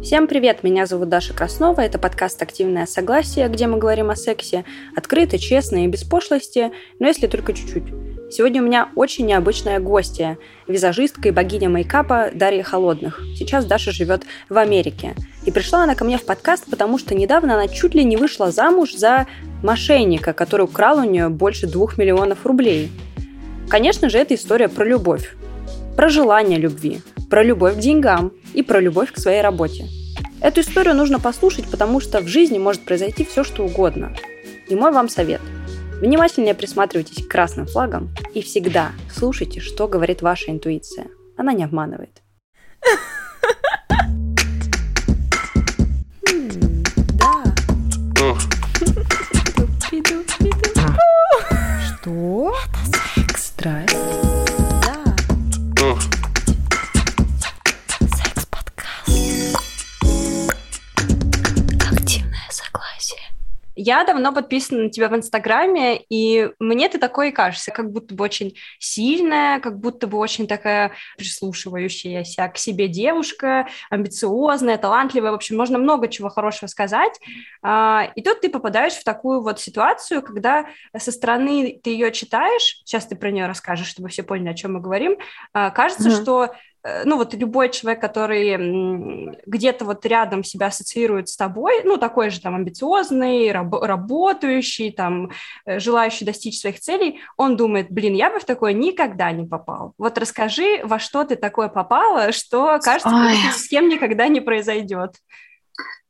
Всем привет, меня зовут Даша Краснова, это подкаст «Активное согласие», где мы говорим о сексе открыто, честно и без пошлости, но если только чуть-чуть. Сегодня у меня очень необычная гостья, визажистка и богиня мейкапа Дарья Холодных. Сейчас Даша живет в Америке. И пришла она ко мне в подкаст, потому что недавно она чуть ли не вышла замуж за мошенника, который украл у нее больше двух миллионов рублей. Конечно же, это история про любовь, про желание любви, про любовь к деньгам и про любовь к своей работе. Эту историю нужно послушать, потому что в жизни может произойти все, что угодно. И мой вам совет. Внимательнее присматривайтесь к красным флагам и всегда слушайте, что говорит ваша интуиция. Она не обманывает. Что? Это секс. Страсть. Я давно подписана на тебя в Инстаграме, и мне ты такой и кажешься, как будто бы очень сильная, как будто бы очень такая прислушивающаяся к себе девушка, амбициозная, талантливая. В общем, можно много чего хорошего сказать. А, и тут ты попадаешь в такую вот ситуацию, когда со стороны ты ее читаешь, сейчас ты про нее расскажешь, чтобы все поняли, о чем мы говорим, а, кажется, mm-hmm. что ну вот любой человек, который где-то вот рядом себя ассоциирует с тобой, ну такой же там амбициозный, раб- работающий, там э, желающий достичь своих целей, он думает, блин, я бы в такое никогда не попал. Вот расскажи, во что ты такое попала, что кажется, с кем никогда не произойдет.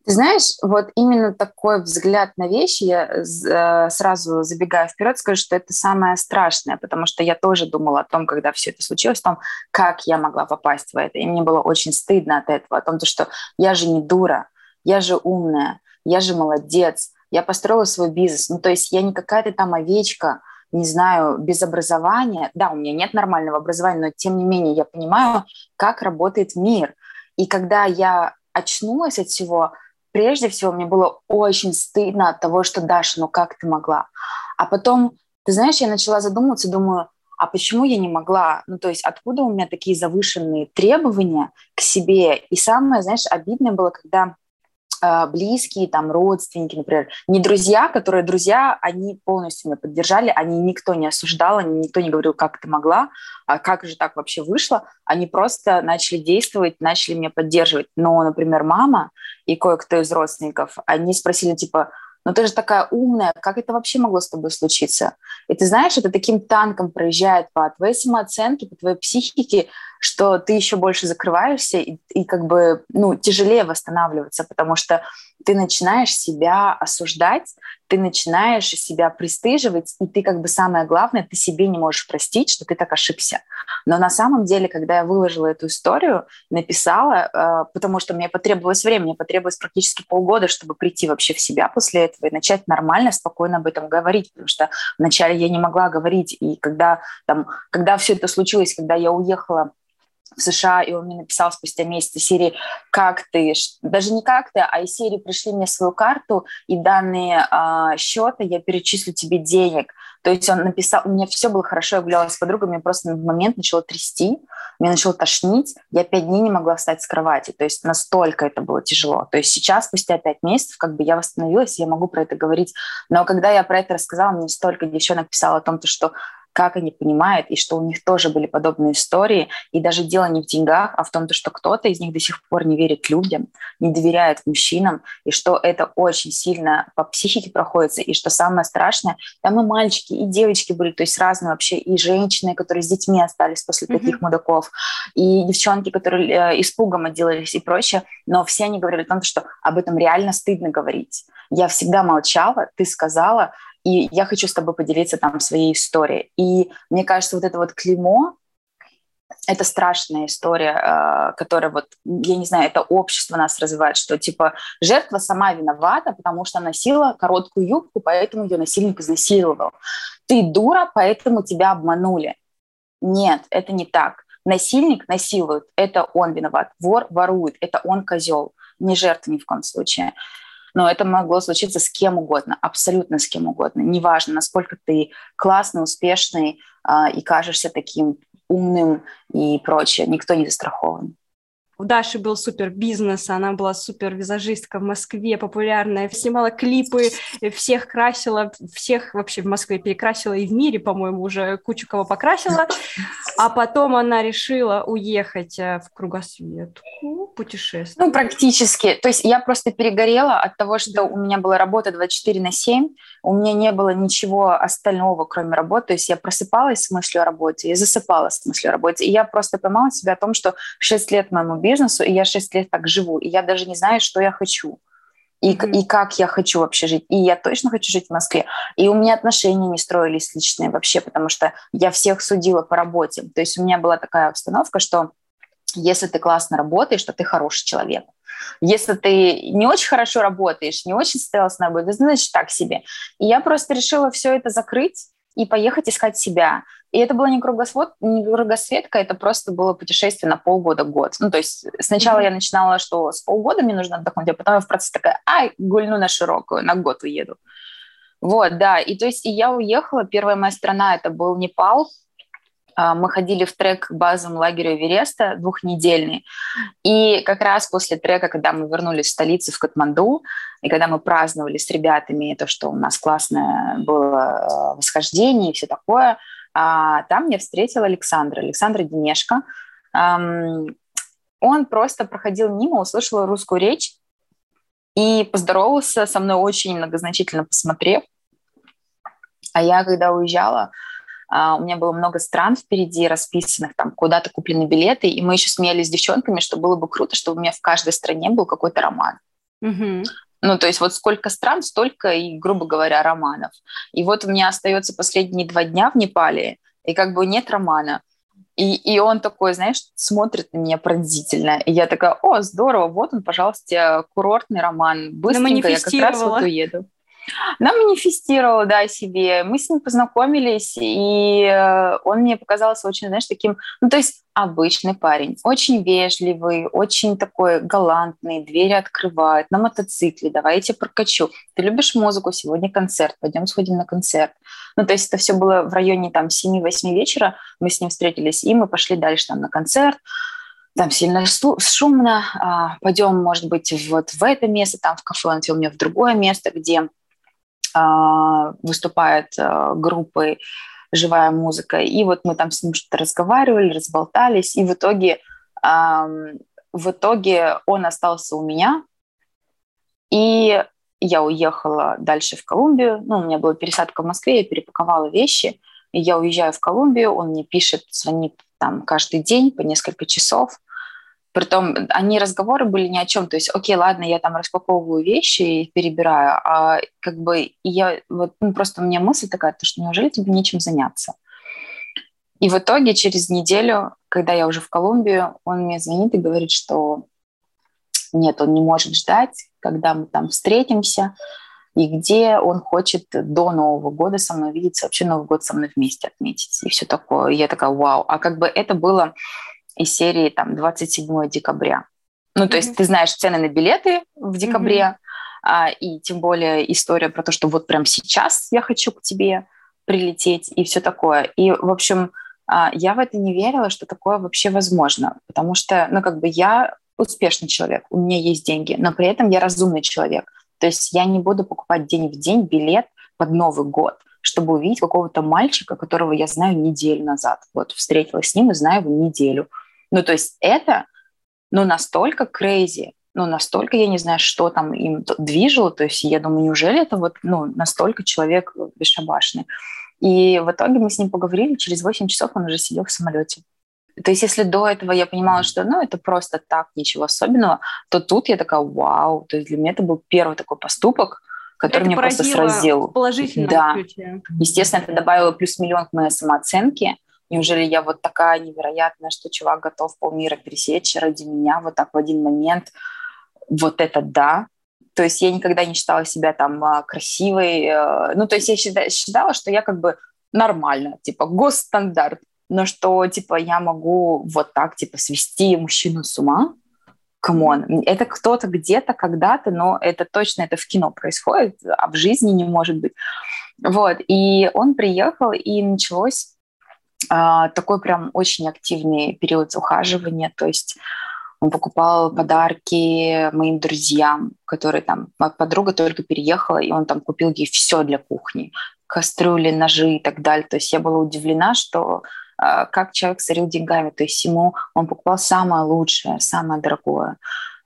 Ты знаешь, вот именно такой взгляд на вещи, я э, сразу забегая вперед, скажу, что это самое страшное, потому что я тоже думала о том, когда все это случилось, о том, как я могла попасть в это. И мне было очень стыдно от этого, о том, что я же не дура, я же умная, я же молодец, я построила свой бизнес. Ну, то есть я не какая-то там овечка, не знаю, без образования. Да, у меня нет нормального образования, но тем не менее я понимаю, как работает мир. И когда я очнулась от всего, прежде всего мне было очень стыдно от того, что Даша, ну как ты могла? А потом, ты знаешь, я начала задумываться, думаю, а почему я не могла? Ну, то есть откуда у меня такие завышенные требования к себе? И самое, знаешь, обидное было, когда близкие, там, родственники, например, не друзья, которые друзья, они полностью меня поддержали, они никто не осуждал, никто не говорил, как ты могла, а как же так вообще вышло, они просто начали действовать, начали меня поддерживать. Но, например, мама и кое-кто из родственников, они спросили, типа, ну ты же такая умная, как это вообще могло с тобой случиться? И ты знаешь, это таким танком проезжает по твоей самооценке, по твоей психике, что ты еще больше закрываешься и, и как бы ну, тяжелее восстанавливаться, потому что ты начинаешь себя осуждать, ты начинаешь себя пристыживать, и ты как бы самое главное, ты себе не можешь простить, что ты так ошибся. Но на самом деле, когда я выложила эту историю, написала, э, потому что мне потребовалось время, мне потребовалось практически полгода, чтобы прийти вообще в себя после этого и начать нормально, спокойно об этом говорить, потому что вначале я не могла говорить, и когда, там, когда все это случилось, когда я уехала в США, и он мне написал спустя месяц серии «Как ты?», даже не «Как ты?», а из серии «Пришли мне свою карту и данные э, счета, я перечислю тебе денег». То есть он написал, у меня все было хорошо, я гуляла с подругой, мне просто в момент начало трясти, меня начало тошнить, я пять дней не могла встать с кровати, то есть настолько это было тяжело. То есть сейчас, спустя пять месяцев, как бы я восстановилась, я могу про это говорить, но когда я про это рассказала, мне столько девчонок писало о том, что как они понимают, и что у них тоже были подобные истории. И даже дело не в деньгах, а в том, что кто-то из них до сих пор не верит людям, не доверяет мужчинам, и что это очень сильно по психике проходится, и что самое страшное, там и мальчики, и девочки были, то есть разные вообще, и женщины, которые с детьми остались после mm-hmm. таких мудаков, и девчонки, которые э, испугом отделались и прочее, но все они говорили о том, что об этом реально стыдно говорить. Я всегда молчала, ты сказала, и я хочу с тобой поделиться там своей историей. И мне кажется, вот это вот клеймо, это страшная история, э, которая вот, я не знаю, это общество нас развивает, что типа жертва сама виновата, потому что носила короткую юбку, поэтому ее насильник изнасиловал. Ты дура, поэтому тебя обманули. Нет, это не так. Насильник насилует, это он виноват. Вор ворует, это он козел, не жертва ни в коем случае но это могло случиться с кем угодно, абсолютно с кем угодно. Неважно, насколько ты классный, успешный э, и кажешься таким умным и прочее. Никто не застрахован. У Даши был супер бизнес, она была супер визажистка в Москве, популярная, снимала клипы, всех красила, всех вообще в Москве перекрасила и в мире, по-моему, уже кучу кого покрасила. А потом она решила уехать э, в кругосветку, путешествовать. Ну, практически. То есть я просто перегорела от того, что у меня была работа 24 на 7, у меня не было ничего остального, кроме работы. То есть я просыпалась с мыслью о работе, и засыпала с мыслью о работе. И я просто поймала себя о том, что 6 лет моему бизнесу, и я 6 лет так живу, и я даже не знаю, что я хочу. И, mm-hmm. и как я хочу вообще жить. И я точно хочу жить в Москве. И у меня отношения не строились личные вообще, потому что я всех судила по работе. То есть у меня была такая обстановка, что если ты классно работаешь, то ты хороший человек. Если ты не очень хорошо работаешь, не очень состоялась на работе, значит так себе. И я просто решила все это закрыть и поехать искать себя. И это было не, кругосвод, не кругосветка, это просто было путешествие на полгода-год. Ну, то есть сначала mm-hmm. я начинала, что с полгода мне нужно отдохнуть, а потом я в процессе такая, ай, гульну на широкую, на год уеду. Вот, да, и то есть и я уехала, первая моя страна это был Непал, мы ходили в трек к базам лагеря Эвереста двухнедельный. И как раз после трека, когда мы вернулись в столицу, в Катманду, и когда мы праздновали с ребятами то, что у нас классное было а, восхождение и все такое, а, там я встретила Александра, Александра Денешко. Он просто проходил мимо, услышал русскую речь и поздоровался со мной очень многозначительно посмотрев. А я, когда уезжала, у меня было много стран впереди расписанных, там куда-то куплены билеты, и мы еще смеялись с девчонками, что было бы круто, чтобы у меня в каждой стране был какой-то роман. Mm-hmm. Ну, то есть вот сколько стран, столько и, грубо говоря, романов. И вот у меня остается последние два дня в Непале, и как бы нет романа. И, и он такой, знаешь, смотрит на меня пронзительно. И я такая, о, здорово, вот он, пожалуйста, курортный роман. Быстренько я как раз вот уеду. Она манифестировала, да, себе. Мы с ним познакомились, и э, он мне показался очень, знаешь, таким, ну, то есть обычный парень, очень вежливый, очень такой галантный, двери открывает, на мотоцикле, давай я тебя прокачу. Ты любишь музыку, сегодня концерт, пойдем сходим на концерт. Ну, то есть это все было в районе там 7-8 вечера, мы с ним встретились, и мы пошли дальше там на концерт, там сильно шумно, а, пойдем, может быть, вот в это место, там в кафе, он отвел меня в другое место, где выступает а, группой «Живая музыка». И вот мы там с ним что-то разговаривали, разболтались, и в итоге, в итоге он остался у меня, и я уехала дальше в Колумбию. Ну, у меня была пересадка в Москве, я перепаковала вещи, и я уезжаю в Колумбию, он мне пишет, звонит там каждый день по несколько часов, Притом они разговоры были ни о чем. То есть, окей, ладно, я там распаковываю вещи и перебираю, а как бы я вот ну, просто у меня мысль такая, то, что неужели тебе нечем заняться? И в итоге через неделю, когда я уже в Колумбию, он мне звонит и говорит, что нет, он не может ждать, когда мы там встретимся, и где он хочет до Нового года со мной видеться, вообще Новый год со мной вместе отметить, и все такое. И я такая, вау. А как бы это было из серии там 27 декабря. Ну, mm-hmm. то есть ты знаешь цены на билеты в декабре, mm-hmm. а, и тем более история про то, что вот прям сейчас я хочу к тебе прилететь и все такое. И, в общем, а, я в это не верила, что такое вообще возможно, потому что, ну, как бы я успешный человек, у меня есть деньги, но при этом я разумный человек. То есть я не буду покупать день в день билет под Новый год, чтобы увидеть какого-то мальчика, которого я знаю неделю назад. Вот встретилась с ним и знаю его неделю. Ну, то есть это, ну, настолько crazy, ну, настолько я не знаю, что там им движило, то есть я думаю, неужели это вот, ну, настолько человек бесшабашный. И в итоге мы с ним поговорили, через 8 часов он уже сидел в самолете. То есть если до этого я понимала, что, ну, это просто так, ничего особенного, то тут я такая, вау, то есть для меня это был первый такой поступок, который это меня просто сразил. Положительно. Да. Ключе. Естественно, это добавило плюс миллион к моей самооценке, Неужели я вот такая невероятная, что чувак готов полмира пересечь ради меня вот так в один момент? Вот это да. То есть я никогда не считала себя там а, красивой. Э, ну, то есть я считала, считала, что я как бы нормально, типа госстандарт. Но что, типа, я могу вот так, типа, свести мужчину с ума, come on, это кто-то где-то, когда-то, но это точно, это в кино происходит, а в жизни не может быть. Вот, и он приехал, и началось такой прям очень активный период ухаживания, то есть он покупал подарки моим друзьям, которые там, подруга только переехала, и он там купил ей все для кухни, кастрюли, ножи и так далее. То есть я была удивлена, что а, как человек царил деньгами, то есть ему он покупал самое лучшее, самое дорогое.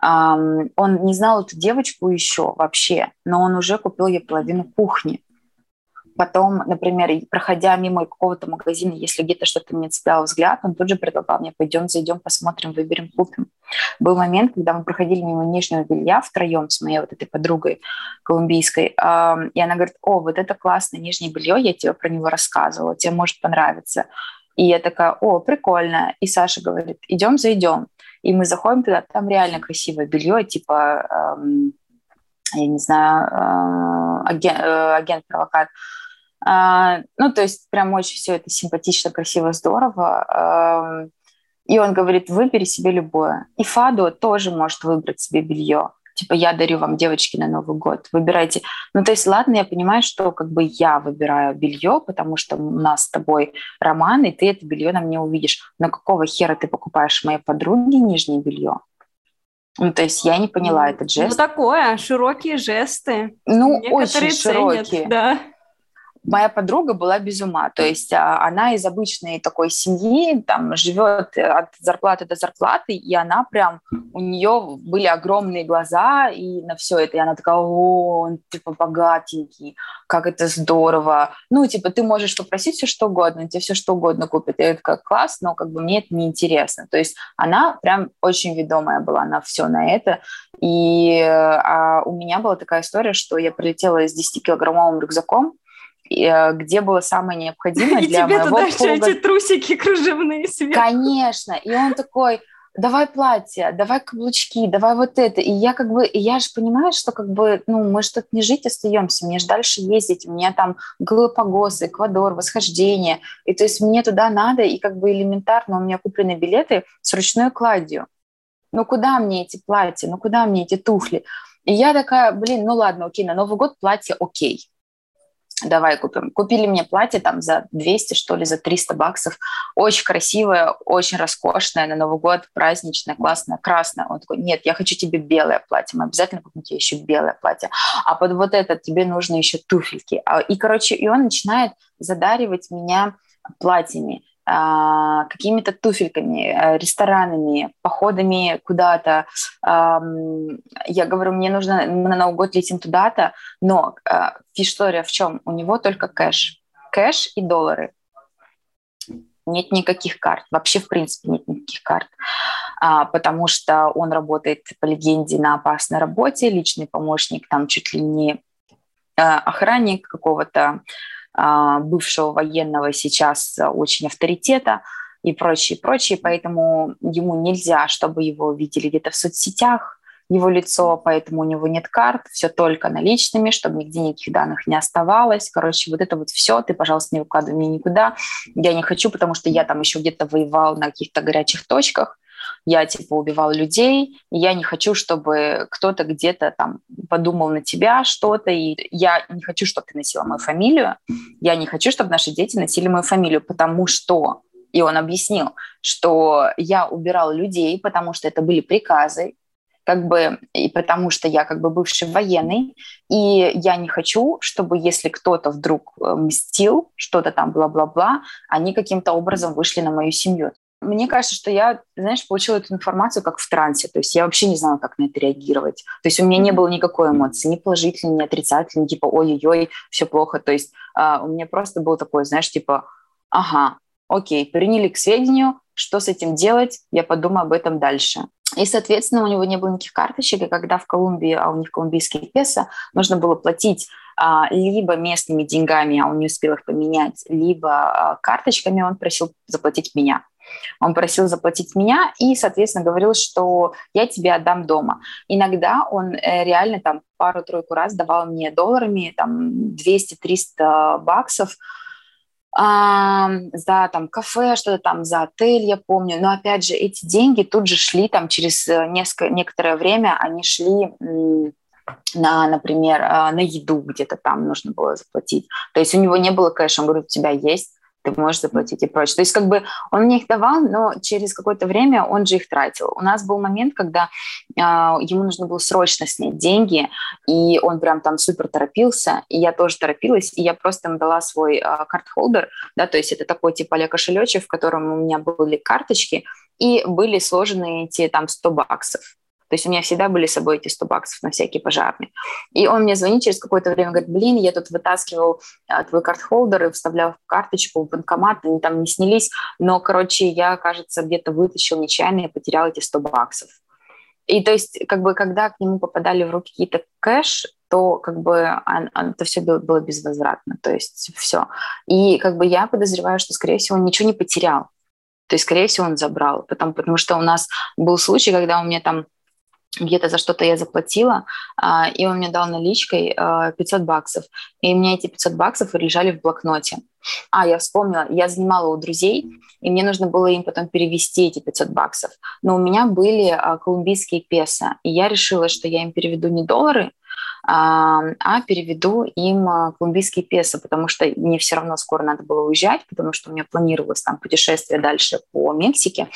Он не знал эту девочку еще вообще, но он уже купил ей половину кухни. Потом, например, проходя мимо какого-то магазина, если где-то что-то мне цепляло взгляд, он тут же предлагал мне, пойдем, зайдем, посмотрим, выберем, купим. Был момент, когда мы проходили мимо нижнего белья втроем с моей вот этой подругой колумбийской, и она говорит, о, вот это классное нижнее белье, я тебе про него рассказывала, тебе может понравиться. И я такая, о, прикольно. И Саша говорит, идем, зайдем. И мы заходим туда, там реально красивое белье, типа, эм, я не знаю, э, агент, э, агент-провокат. Ну, то есть прям очень все это симпатично, красиво, здорово. И он говорит, выбери себе любое. И Фадо тоже может выбрать себе белье типа, я дарю вам девочки на Новый год, выбирайте. Ну, то есть, ладно, я понимаю, что как бы я выбираю белье, потому что у нас с тобой роман, и ты это белье на мне увидишь. Но какого хера ты покупаешь моей подруге нижнее белье? Ну, то есть я не поняла этот жест. Ну, такое, широкие жесты. Ну, Некоторые очень широкие. Ценят, да моя подруга была без ума. То есть а, она из обычной такой семьи, там, живет от зарплаты до зарплаты, и она прям, у нее были огромные глаза и на все это. И она такая, о, он типа богатенький, как это здорово. Ну, типа, ты можешь попросить все что угодно, тебе все что угодно купят. И это как класс, но как бы мне это не интересно. То есть она прям очень ведомая была на все на это. И а у меня была такая история, что я прилетела с 10-килограммовым рюкзаком, Э, где было самое необходимое для тебе моего туда еще эти трусики кружевные сверху. Конечно. И он такой, давай платье, давай каблучки, давай вот это. И я как бы, и я же понимаю, что как бы, ну, мы же тут не жить остаемся, мне же дальше ездить, у меня там Галапагос, Эквадор, восхождение. И то есть мне туда надо, и как бы элементарно у меня куплены билеты с ручной кладью. Ну куда мне эти платья, ну куда мне эти туфли? И я такая, блин, ну ладно, окей, на Новый год платье окей давай купим. Купили мне платье там за 200, что ли, за 300 баксов. Очень красивое, очень роскошное, на Новый год, праздничное, классное, красное. Он такой, нет, я хочу тебе белое платье, мы обязательно купим тебе еще белое платье. А под вот это тебе нужно еще туфельки. А, и, короче, и он начинает задаривать меня платьями. А, какими-то туфельками, э, ресторанами, походами куда-то. Я говорю, мне нужно, на Новый год летим туда-то, но а, история в чем? У него только кэш. Кэш и доллары. Нет никаких карт. Вообще, в принципе, нет никаких карт. А, потому что он работает, по легенде, на опасной работе, личный помощник, там чуть ли не охранник какого-то а, бывшего военного сейчас очень авторитета и прочее, прочее, поэтому ему нельзя, чтобы его видели где-то в соцсетях, его лицо, поэтому у него нет карт, все только наличными, чтобы нигде никаких данных не оставалось. Короче, вот это вот все, ты, пожалуйста, не выкладывай мне никуда. Я не хочу, потому что я там еще где-то воевал на каких-то горячих точках, я типа убивал людей, я не хочу, чтобы кто-то где-то там подумал на тебя что-то, и я не хочу, чтобы ты носила мою фамилию, я не хочу, чтобы наши дети носили мою фамилию, потому что и он объяснил, что я убирал людей, потому что это были приказы, как бы, и потому что я как бы бывший военный, и я не хочу, чтобы если кто-то вдруг э, мстил, что-то там бла-бла-бла, они каким-то образом вышли на мою семью. Мне кажется, что я, знаешь, получила эту информацию как в трансе, то есть я вообще не знала, как на это реагировать. То есть у меня не было никакой эмоции, ни положительной, ни отрицательной, типа ой-ой-ой, все плохо. То есть uh, у меня просто был такой, знаешь, типа, ага, окей, приняли к сведению, что с этим делать, я подумаю об этом дальше. И, соответственно, у него не было никаких карточек, и когда в Колумбии, а у них колумбийские песо, нужно было платить а, либо местными деньгами, а он не успел их поменять, либо а, карточками, он просил заплатить меня. Он просил заплатить меня и, соответственно, говорил, что я тебе отдам дома. Иногда он э, реально там пару-тройку раз давал мне долларами, там 200-300 баксов, а, за там кафе, что-то там за отель, я помню. Но опять же, эти деньги тут же шли там через э, несколько, некоторое время, они шли на, например, э, на еду где-то там нужно было заплатить. То есть у него не было кэша, он говорит, у тебя есть ты можешь заплатить и прочее. То есть как бы он мне их давал, но через какое-то время он же их тратил. У нас был момент, когда э, ему нужно было срочно снять деньги, и он прям там супер торопился, и я тоже торопилась, и я просто ему дала свой э, карт-холдер, да, то есть это такой типа а кошелечек, в котором у меня были карточки, и были сложены эти там 100 баксов. То есть у меня всегда были с собой эти 100 баксов на всякие пожарные. И он мне звонит через какое-то время, говорит, блин, я тут вытаскивал а, твой карт-холдер и вставлял в карточку в банкомат, они там не снялись, но, короче, я, кажется, где-то вытащил нечаянно и потерял эти 100 баксов. И то есть, как бы, когда к нему попадали в руки какие-то кэш, то как бы это все было, было безвозвратно, то есть все. И как бы я подозреваю, что, скорее всего, он ничего не потерял. То есть, скорее всего, он забрал, потому, потому что у нас был случай, когда у меня там где-то за что-то я заплатила, а, и он мне дал наличкой 500 а, баксов. И у меня эти 500 баксов лежали в блокноте. А, я вспомнила, я занимала у друзей, и мне нужно было им потом перевести эти 500 баксов. Но у меня были а, колумбийские песо, и я решила, что я им переведу не доллары, а переведу им колумбийские песо, потому что мне все равно скоро надо было уезжать, потому что у меня планировалось там путешествие дальше по Мексике.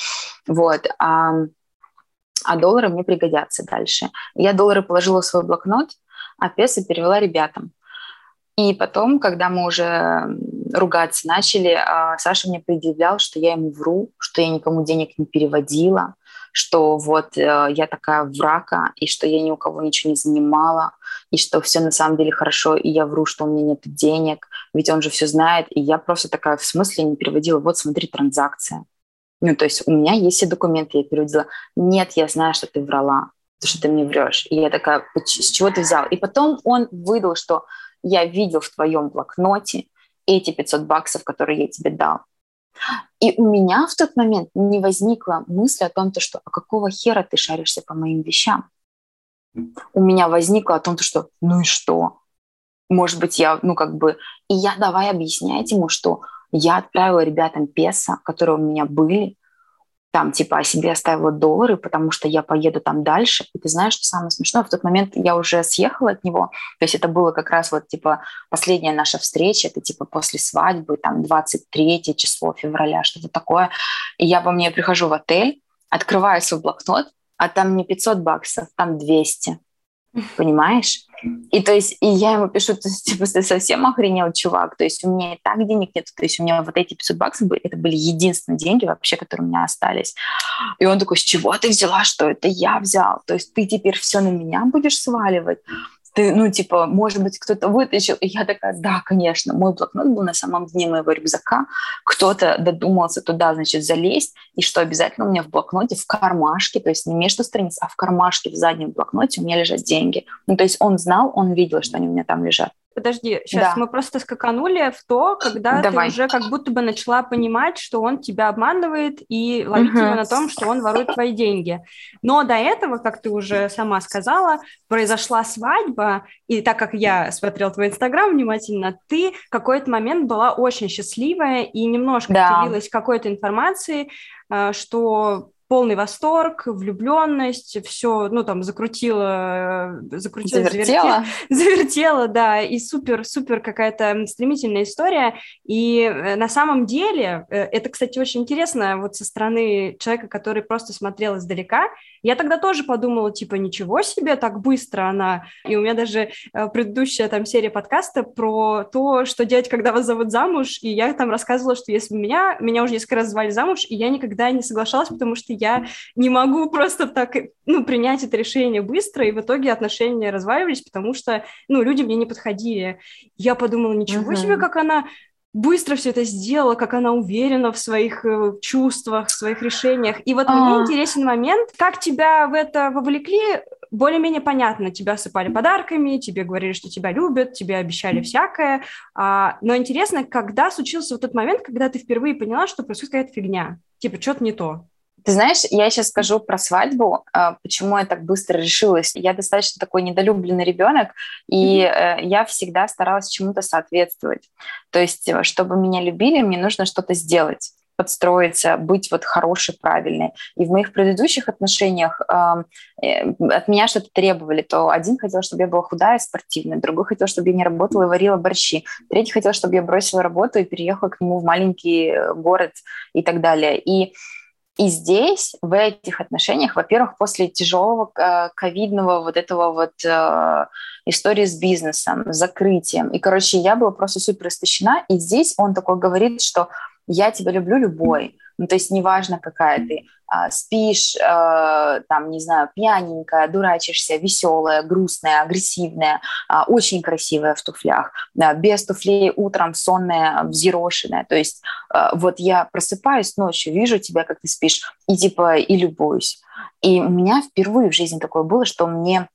Вот а доллары мне пригодятся дальше. Я доллары положила в свой блокнот, а песо перевела ребятам. И потом, когда мы уже ругаться начали, а, Саша мне предъявлял, что я ему вру, что я никому денег не переводила, что вот э, я такая врака, и что я ни у кого ничего не занимала, и что все на самом деле хорошо, и я вру, что у меня нет денег, ведь он же все знает, и я просто такая в смысле не переводила, вот смотри, транзакция. Ну, то есть у меня есть все документы, я переводила. Нет, я знаю, что ты врала, потому что ты мне врешь. И я такая, с чего ты взял? И потом он выдал, что я видел в твоем блокноте эти 500 баксов, которые я тебе дал. И у меня в тот момент не возникла мысль о том, что а какого хера ты шаришься по моим вещам? У меня возникло о том, что ну и что? Может быть, я, ну как бы... И я давай объяснять ему, что я отправила ребятам песо, которые у меня были, там, типа, о себе оставила доллары, потому что я поеду там дальше. И ты знаешь, что самое смешное, в тот момент я уже съехала от него, то есть это было как раз вот, типа, последняя наша встреча, это, типа, после свадьбы, там, 23 число февраля, что-то такое. И я по мне прихожу в отель, открываю свой блокнот, а там не 500 баксов, там 200 понимаешь? И то есть, и я ему пишу, то есть, типа, ты совсем охренел, чувак, то есть у меня и так денег нет, то есть у меня вот эти 500 баксов, это были единственные деньги вообще, которые у меня остались. И он такой, с чего ты взяла, что это я взял? То есть ты теперь все на меня будешь сваливать? Ты, ну, типа, может быть, кто-то вытащил. И я такая, да, конечно, мой блокнот был на самом дне моего рюкзака. Кто-то додумался туда, значит, залезть. И что обязательно у меня в блокноте, в кармашке, то есть не между страниц, а в кармашке, в заднем блокноте у меня лежат деньги. Ну, то есть он знал, он видел, что они у меня там лежат. Подожди, сейчас да. мы просто скаканули в то, когда Давай. ты уже как будто бы начала понимать, что он тебя обманывает и ловить угу. его на том, что он ворует твои деньги. Но до этого, как ты уже сама сказала, произошла свадьба, и так как я смотрела твой инстаграм внимательно, ты в какой-то момент была очень счастливая и немножко да. делилась какой-то информацией, э, что полный восторг, влюбленность, все, ну, там, закрутила, закрутила, завертела. завертела, да, и супер-супер какая-то стремительная история. И э, на самом деле, э, это, кстати, очень интересно вот со стороны человека, который просто смотрел издалека, я тогда тоже подумала, типа, ничего себе, так быстро она. И у меня даже э, предыдущая там серия подкаста про то, что делать, когда вас зовут замуж, и я там рассказывала, что если меня, меня уже несколько раз звали замуж, и я никогда не соглашалась, потому что я не могу просто так, ну, принять это решение быстро, и в итоге отношения разваливались, потому что, ну, люди мне не подходили. Я подумала, ничего uh-huh. себе, как она быстро все это сделала, как она уверена в своих э, чувствах, в своих решениях. И вот а... мне интересен момент, как тебя в это вовлекли, более-менее понятно, тебя сыпали подарками, тебе говорили, что тебя любят, тебе обещали всякое, а, но интересно, когда случился вот тот момент, когда ты впервые поняла, что происходит какая-то фигня, типа что-то не то. Ты знаешь, я сейчас скажу про свадьбу, а, почему я так быстро решилась. Я достаточно такой недолюбленный ребенок, и mm-hmm. я всегда старалась чему-то соответствовать. То есть, э, чтобы меня любили, мне нужно что-то сделать. подстроиться, быть вот хорошей, правильной. И в моих предыдущих отношениях э, от меня что-то требовали. То один хотел, чтобы я была худая, спортивная, другой хотел, чтобы я не работала и варила борщи, третий хотел, чтобы я бросила работу и переехала к нему в маленький э, город и так далее. И и здесь, в этих отношениях, во-первых, после тяжелого э, ковидного вот этого вот э, истории с бизнесом, с закрытием, и, короче, я была просто супер истощена, и здесь он такой говорит, что я тебя люблю любой, ну, то есть неважно, какая ты, а, спишь, а, там, не знаю, пьяненькая, дурачишься, веселая, грустная, агрессивная, а, очень красивая в туфлях, а, без туфлей утром сонная, взъерошенная. То есть а, вот я просыпаюсь ночью, вижу тебя, как ты спишь, и типа и любуюсь. И у меня впервые в жизни такое было, что мне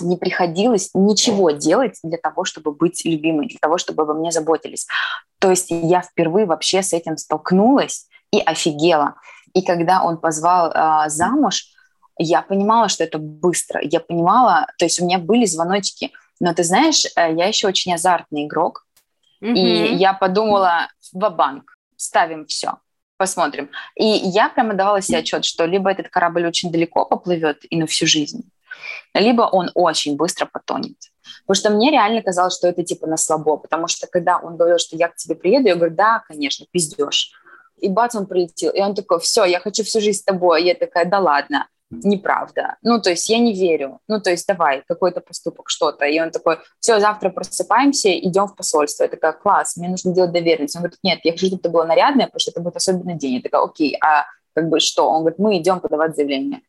не приходилось ничего делать для того, чтобы быть любимой, для того, чтобы обо мне заботились. То есть я впервые вообще с этим столкнулась и офигела. И когда он позвал э, замуж, я понимала, что это быстро. Я понимала, то есть у меня были звоночки. Но ты знаешь, э, я еще очень азартный игрок. Mm-hmm. И я подумала, в банк ставим все, посмотрим. И я прямо давала себе отчет, что либо этот корабль очень далеко поплывет и на всю жизнь, либо он очень быстро потонет. Потому что мне реально казалось, что это типа на слабо, потому что когда он говорил, что я к тебе приеду, я говорю, да, конечно, пиздешь и бац, он прилетел. И он такой, все, я хочу всю жизнь с тобой. Я такая, да ладно, неправда. Ну, то есть я не верю. Ну, то есть давай, какой-то поступок, что-то. И он такой, все, завтра просыпаемся, идем в посольство. Я такая, класс, мне нужно делать доверенность. Он говорит, нет, я хочу, чтобы это было нарядное, потому что это будет особенный день. Я такая, окей, а как бы что? Он говорит, мы идем подавать заявление.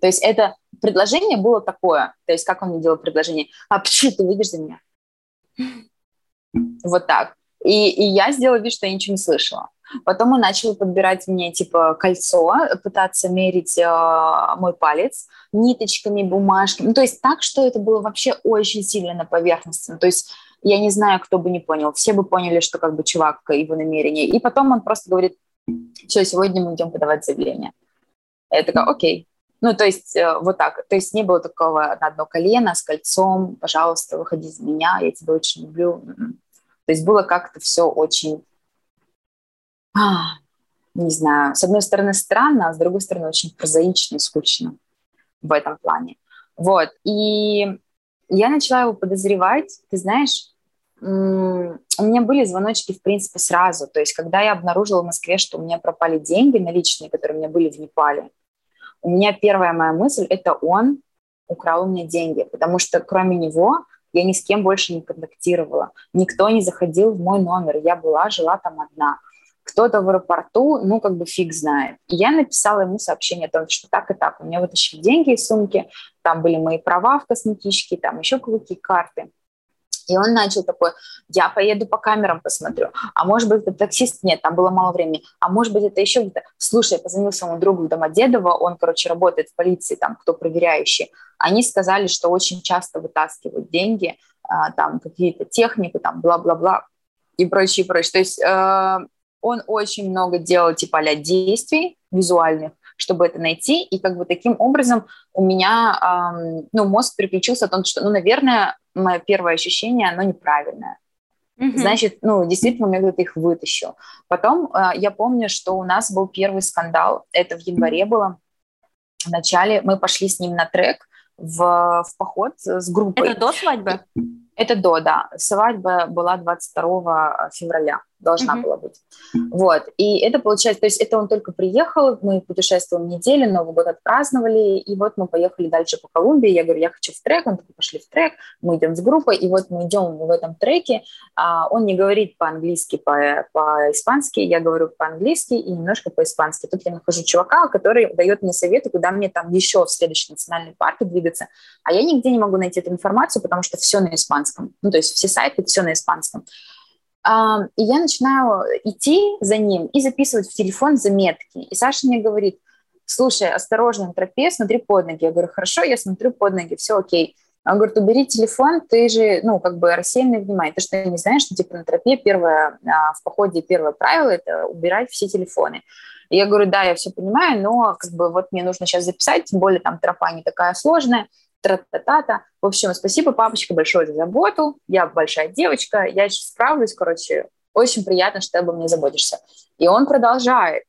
То есть это предложение было такое. То есть как он мне делал предложение? А почему ты выйдешь за меня? Вот так. И, и я сделала вид, что я ничего не слышала. Потом он начал подбирать мне, типа, кольцо, пытаться мерить э, мой палец ниточками, бумажками. Ну, то есть так, что это было вообще очень сильно на поверхности. Ну, то есть я не знаю, кто бы не понял. Все бы поняли, что как бы чувак, его намерение. И потом он просто говорит, все, сегодня мы идем подавать заявление. Я такая, окей. Ну, то есть э, вот так. То есть не было такого на одно колено с кольцом, пожалуйста, выходи за меня, я тебя очень люблю. М-м. То есть было как-то все очень а, не знаю, с одной стороны странно, а с другой стороны очень прозаично и скучно в этом плане. Вот, и я начала его подозревать, ты знаешь, у меня были звоночки, в принципе, сразу. То есть, когда я обнаружила в Москве, что у меня пропали деньги наличные, которые у меня были в Непале, у меня первая моя мысль – это он украл у меня деньги, потому что кроме него я ни с кем больше не контактировала. Никто не заходил в мой номер. Я была, жила там одна кто-то в аэропорту, ну, как бы фиг знает. И я написала ему сообщение о том, что так и так, у меня вытащили деньги из сумки, там были мои права в косметичке, там еще какие карты. И он начал такой, я поеду по камерам посмотрю, а может быть, это таксист, нет, там было мало времени, а может быть, это еще где-то. Слушай, я позвонил своему другу в Домодедово, он, короче, работает в полиции, там, кто проверяющий. Они сказали, что очень часто вытаскивают деньги, а, там, какие-то технику, там, бла-бла-бла, и прочее, и прочее. То есть э, он очень много делал типа а действий визуальных, чтобы это найти, и как бы таким образом у меня, эм, ну, мозг переключился о том, что, ну, наверное, мое первое ощущение, оно неправильное. Mm-hmm. Значит, ну, действительно, мне кто-то их вытащил. Потом э, я помню, что у нас был первый скандал, это в январе было, в начале мы пошли с ним на трек в, в поход с группой. Это до свадьбы? Это до, да. Свадьба была 22 февраля должна mm-hmm. была быть. Вот. И это получается, то есть это он только приехал, мы путешествовали неделю, Новый год отпраздновали, и вот мы поехали дальше по Колумбии. Я говорю, я хочу в трек, он такой, пошли в трек, мы идем с группой, и вот мы идем в этом треке. А, он не говорит по-английски, по- по-испански, я говорю по-английски и немножко по-испански. Тут я нахожу чувака, который дает мне советы, куда мне там еще в следующий национальный парк двигаться. А я нигде не могу найти эту информацию, потому что все на испанском. Ну, то есть все сайты, все на испанском. И я начинаю идти за ним и записывать в телефон заметки. И Саша мне говорит, слушай, осторожно на тропе, смотри под ноги. Я говорю, хорошо, я смотрю под ноги, все окей. Он говорит, убери телефон, ты же, ну, как бы рассеянное внимание. Ты что, не знаешь, что, типа, на тропе первое, а, в походе первое правило – это убирать все телефоны. Я говорю, да, я все понимаю, но, как бы, вот мне нужно сейчас записать, тем более там тропа не такая сложная тра-та-та-та. В общем, спасибо, папочка, большое за заботу. Я большая девочка, я справлюсь, короче, очень приятно, что ты обо мне заботишься. И он продолжает.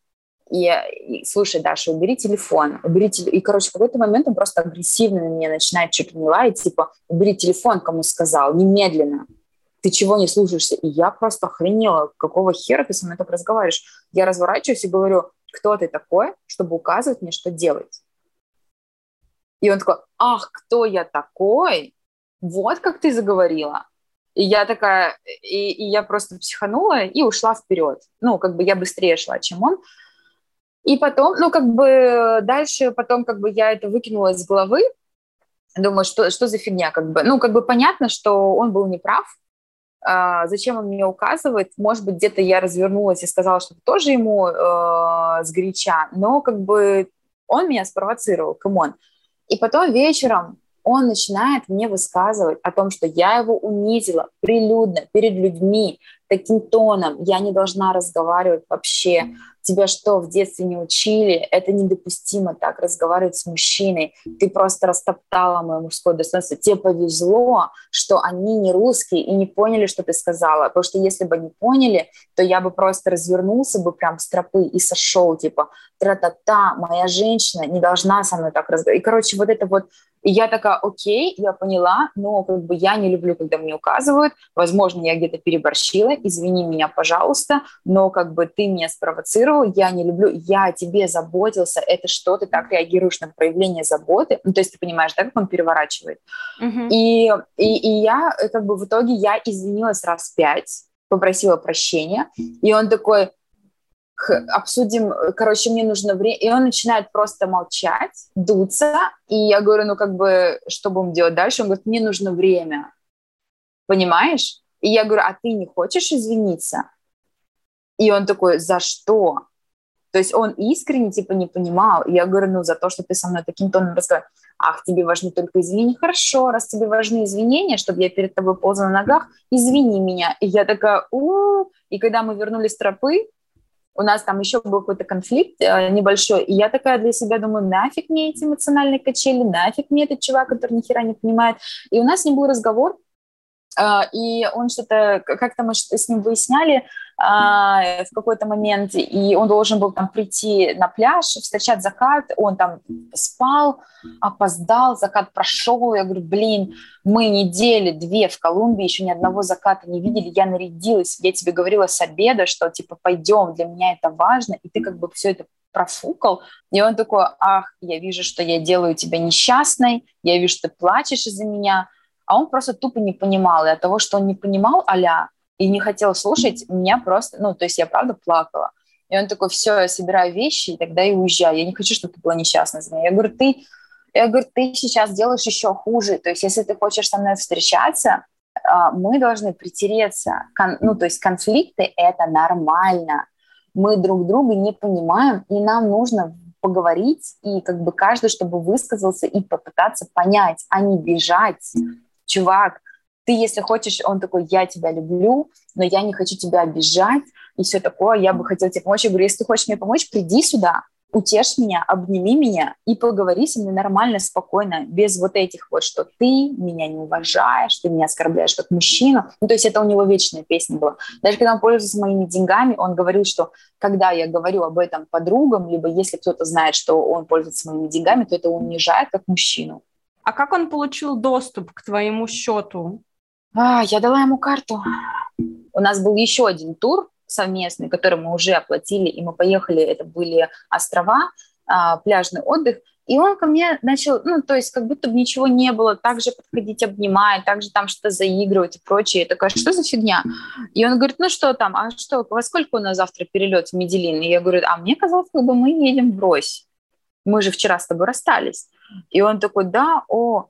И, и слушай, Даша, убери телефон, убери телефон. И, короче, в какой-то момент он просто агрессивно на меня начинает чуть не лаять, типа, убери телефон, кому сказал, немедленно. Ты чего не слушаешься? И я просто охренела, какого хера ты со мной так разговариваешь? Я разворачиваюсь и говорю, кто ты такой, чтобы указывать мне, что делать? И он такой, ах, кто я такой? Вот как ты заговорила. И я такая, и, и я просто психанула и ушла вперед. Ну, как бы я быстрее шла, чем он. И потом, ну, как бы дальше потом как бы я это выкинула из головы, думаю, что, что за фигня, как бы. Ну, как бы понятно, что он был неправ, а, зачем он мне указывает, может быть, где-то я развернулась и сказала что тоже ему э, сгоряча, но как бы он меня спровоцировал, come on. И потом вечером он начинает мне высказывать о том, что я его унизила прилюдно перед людьми, таким тоном, я не должна разговаривать вообще, тебя что, в детстве не учили? Это недопустимо так разговаривать с мужчиной. Ты просто растоптала мое мужское достоинство. Тебе повезло, что они не русские и не поняли, что ты сказала. Потому что если бы они поняли, то я бы просто развернулся бы прям с тропы и сошел, типа, тра-та-та, моя женщина не должна со мной так разговаривать. И, короче, вот это вот и я такая, окей, я поняла, но как бы я не люблю, когда мне указывают. Возможно, я где-то переборщила, извини меня, пожалуйста, но как бы ты меня спровоцировал, я не люблю, я о тебе заботился, это что, ты так реагируешь на проявление заботы? Ну, то есть ты понимаешь, да, как он переворачивает? Uh-huh. И, и, и я как бы в итоге я извинилась раз пять, попросила прощения, и он такой, обсудим, короче, мне нужно время. И он начинает просто молчать, дуться. И я говорю, ну как бы, что будем делать дальше? Он говорит, мне нужно время. Понимаешь? И я говорю, а ты не хочешь извиниться? И он такой, за что? То есть он искренне типа не понимал. И я говорю, ну за то, что ты со мной таким тоном разговариваешь. Ах, тебе важны только извинения. Хорошо, раз тебе важны извинения, чтобы я перед тобой ползала на ногах, извини меня. И я такая, у И когда мы вернулись с тропы, у нас там еще был какой-то конфликт э, небольшой, и я такая для себя думаю, нафиг мне эти эмоциональные качели, нафиг мне этот чувак, который ни хера не понимает. И у нас не был разговор, и он что-то, как-то мы с ним выясняли, а, в какой-то момент, и он должен был там прийти на пляж, встречать закат, он там спал, опоздал, закат прошел, я говорю, блин, мы недели две в Колумбии, еще ни одного заката не видели, я нарядилась, я тебе говорила с обеда, что типа пойдем, для меня это важно, и ты как бы все это профукал, и он такой, ах, я вижу, что я делаю тебя несчастной, я вижу, что ты плачешь из-за меня, а он просто тупо не понимал, и от того, что он не понимал, аля, и не хотел слушать, меня просто, ну, то есть я правда плакала. И он такой, все, я собираю вещи, и тогда и уезжаю. Я не хочу, чтобы ты была несчастна за меня. Я говорю, ты, я говорю, ты сейчас делаешь еще хуже. То есть если ты хочешь со мной встречаться, а, мы должны притереться. ну, то есть конфликты – это нормально. Мы друг друга не понимаем, и нам нужно поговорить, и как бы каждый, чтобы высказался и попытаться понять, а не бежать. Чувак, ты, если хочешь, он такой, я тебя люблю, но я не хочу тебя обижать, и все такое, я бы хотела тебе помочь. Я говорю, если ты хочешь мне помочь, приди сюда, утешь меня, обними меня и поговори со мной нормально, спокойно, без вот этих вот, что ты меня не уважаешь, ты меня оскорбляешь как мужчину. Ну, то есть это у него вечная песня была. Даже когда он пользовался моими деньгами, он говорил, что когда я говорю об этом подругам, либо если кто-то знает, что он пользуется моими деньгами, то это унижает как мужчину. А как он получил доступ к твоему счету? А, я дала ему карту. У нас был еще один тур совместный, который мы уже оплатили, и мы поехали, это были острова, а, пляжный отдых, и он ко мне начал, ну, то есть как будто бы ничего не было, так же подходить, обнимать, так же там что-то заигрывать и прочее. Я такая, что за фигня? И он говорит, ну что там, а что, во сколько у нас завтра перелет в Медellин? И я говорю, а мне казалось, как бы мы едем в Брось. Мы же вчера с тобой расстались. И он такой, да, о,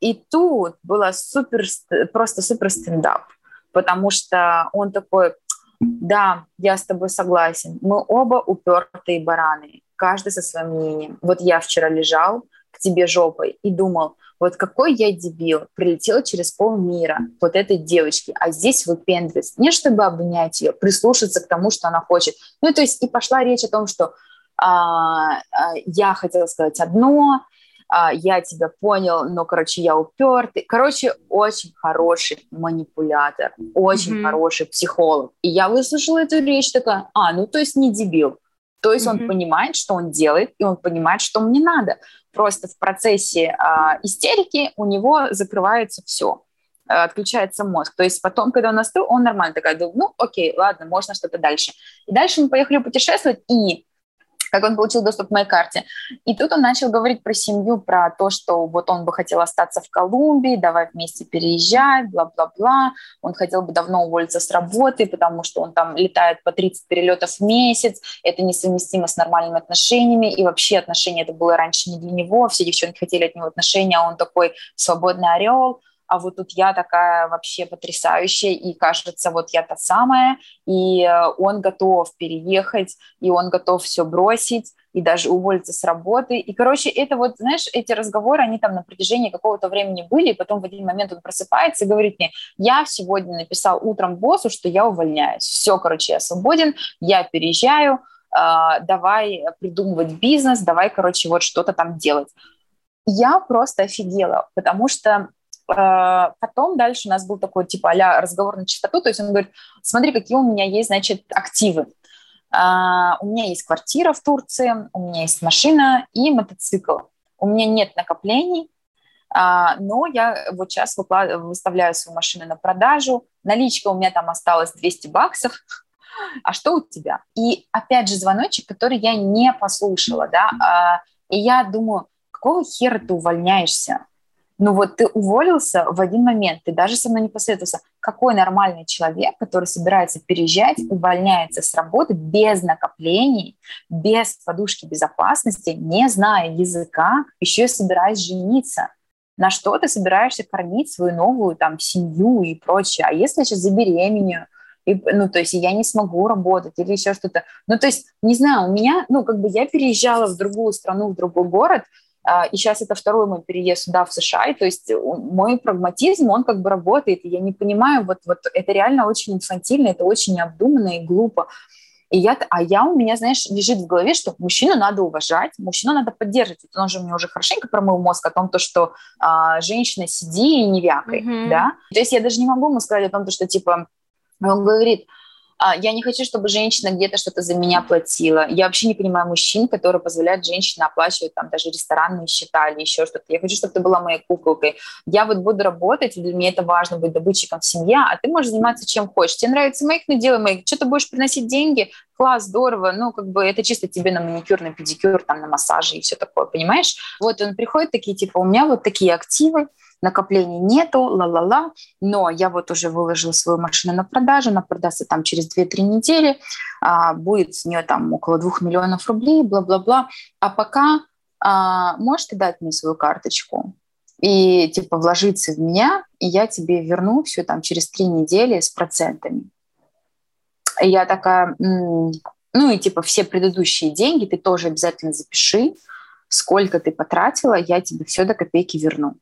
и тут было супер, просто супер стендап, потому что он такой, да, я с тобой согласен, мы оба упертые бараны, каждый со своим мнением. Вот я вчера лежал к тебе жопой и думал, вот какой я дебил, прилетел через полмира вот этой девочки, а здесь выпендривается. Не чтобы обнять ее, прислушаться к тому, что она хочет. Ну, то есть и пошла речь о том, что я хотела сказать одно, а, я тебя понял, но, короче, я упертый. Короче, очень хороший манипулятор, очень mm-hmm. хороший психолог. И я выслушала эту речь такая, а, ну то есть не дебил. То есть mm-hmm. он понимает, что он делает, и он понимает, что мне надо. Просто в процессе э, истерики у него закрывается все отключается мозг. То есть потом, когда он остыл, он нормально такая, ну, окей, ладно, можно что-то дальше. И дальше мы поехали путешествовать, и как он получил доступ к моей карте. И тут он начал говорить про семью, про то, что вот он бы хотел остаться в Колумбии, давай вместе переезжать, бла-бла-бла. Он хотел бы давно уволиться с работы, потому что он там летает по 30 перелетов в месяц, это несовместимо с нормальными отношениями, и вообще отношения это было раньше не для него, все девчонки хотели от него отношения, а он такой свободный орел, а вот тут я такая вообще потрясающая, и кажется, вот я та самая, и э, он готов переехать, и он готов все бросить, и даже уволиться с работы. И, короче, это вот, знаешь, эти разговоры, они там на протяжении какого-то времени были, и потом в один момент он просыпается и говорит мне, я сегодня написал утром боссу, что я увольняюсь. Все, короче, я свободен, я переезжаю, э, давай придумывать бизнес, давай, короче, вот что-то там делать. Я просто офигела, потому что а, потом дальше у нас был такой типа а разговор на чистоту, то есть он говорит, смотри, какие у меня есть, значит, активы. Uh, у меня есть квартира в Турции, у меня есть машина и мотоцикл. У меня нет накоплений, uh, но я вот сейчас выставляю свою машину на продажу. Наличка у меня там осталась 200 баксов. А что у тебя? И опять же звоночек, который я не послушала, да, uh, и я думаю, какого хера ты увольняешься? Ну вот ты уволился в один момент, ты даже со мной не посоветовался. Какой нормальный человек, который собирается переезжать, увольняется с работы без накоплений, без подушки безопасности, не зная языка, еще и собираясь жениться? На что ты собираешься кормить свою новую там семью и прочее? А если я сейчас забеременею? И, ну, то есть я не смогу работать или еще что-то. Ну, то есть, не знаю, у меня, ну, как бы я переезжала в другую страну, в другой город, и сейчас это второй мой переезд сюда, в США, и, то есть мой прагматизм, он как бы работает, и я не понимаю, вот, вот это реально очень инфантильно, это очень необдуманно и глупо. И я, а я у меня, знаешь, лежит в голове, что мужчину надо уважать, мужчину надо поддерживать. Он же мне уже хорошенько промыл мозг о том, то, что а, женщина сиди и не вякай, mm-hmm. да. То есть я даже не могу ему сказать о том, то, что типа он говорит, а, я не хочу, чтобы женщина где-то что-то за меня платила. Я вообще не понимаю мужчин, которые позволяют женщине оплачивать там даже ресторанные счета или еще что-то. Я хочу, чтобы ты была моей куколкой. Я вот буду работать, для меня это важно быть добытчиком в семье, а ты можешь заниматься чем хочешь. Тебе нравится мейк, ну делай мейк. Что ты будешь приносить деньги? Класс, здорово. Ну, как бы это чисто тебе на маникюр, на педикюр, там, на массажи и все такое, понимаешь? Вот он приходит такие, типа, у меня вот такие активы, накоплений нету, ла-ла-ла, но я вот уже выложила свою машину на продажу, она продастся там через 2-3 недели, а, будет с нее там около 2 миллионов рублей, бла-бла-бла, а пока а, можешь ты дать мне свою карточку? и типа вложиться в меня, и я тебе верну все там через три недели с процентами. И я такая, ну и типа все предыдущие деньги ты тоже обязательно запиши, сколько ты потратила, я тебе все до копейки верну.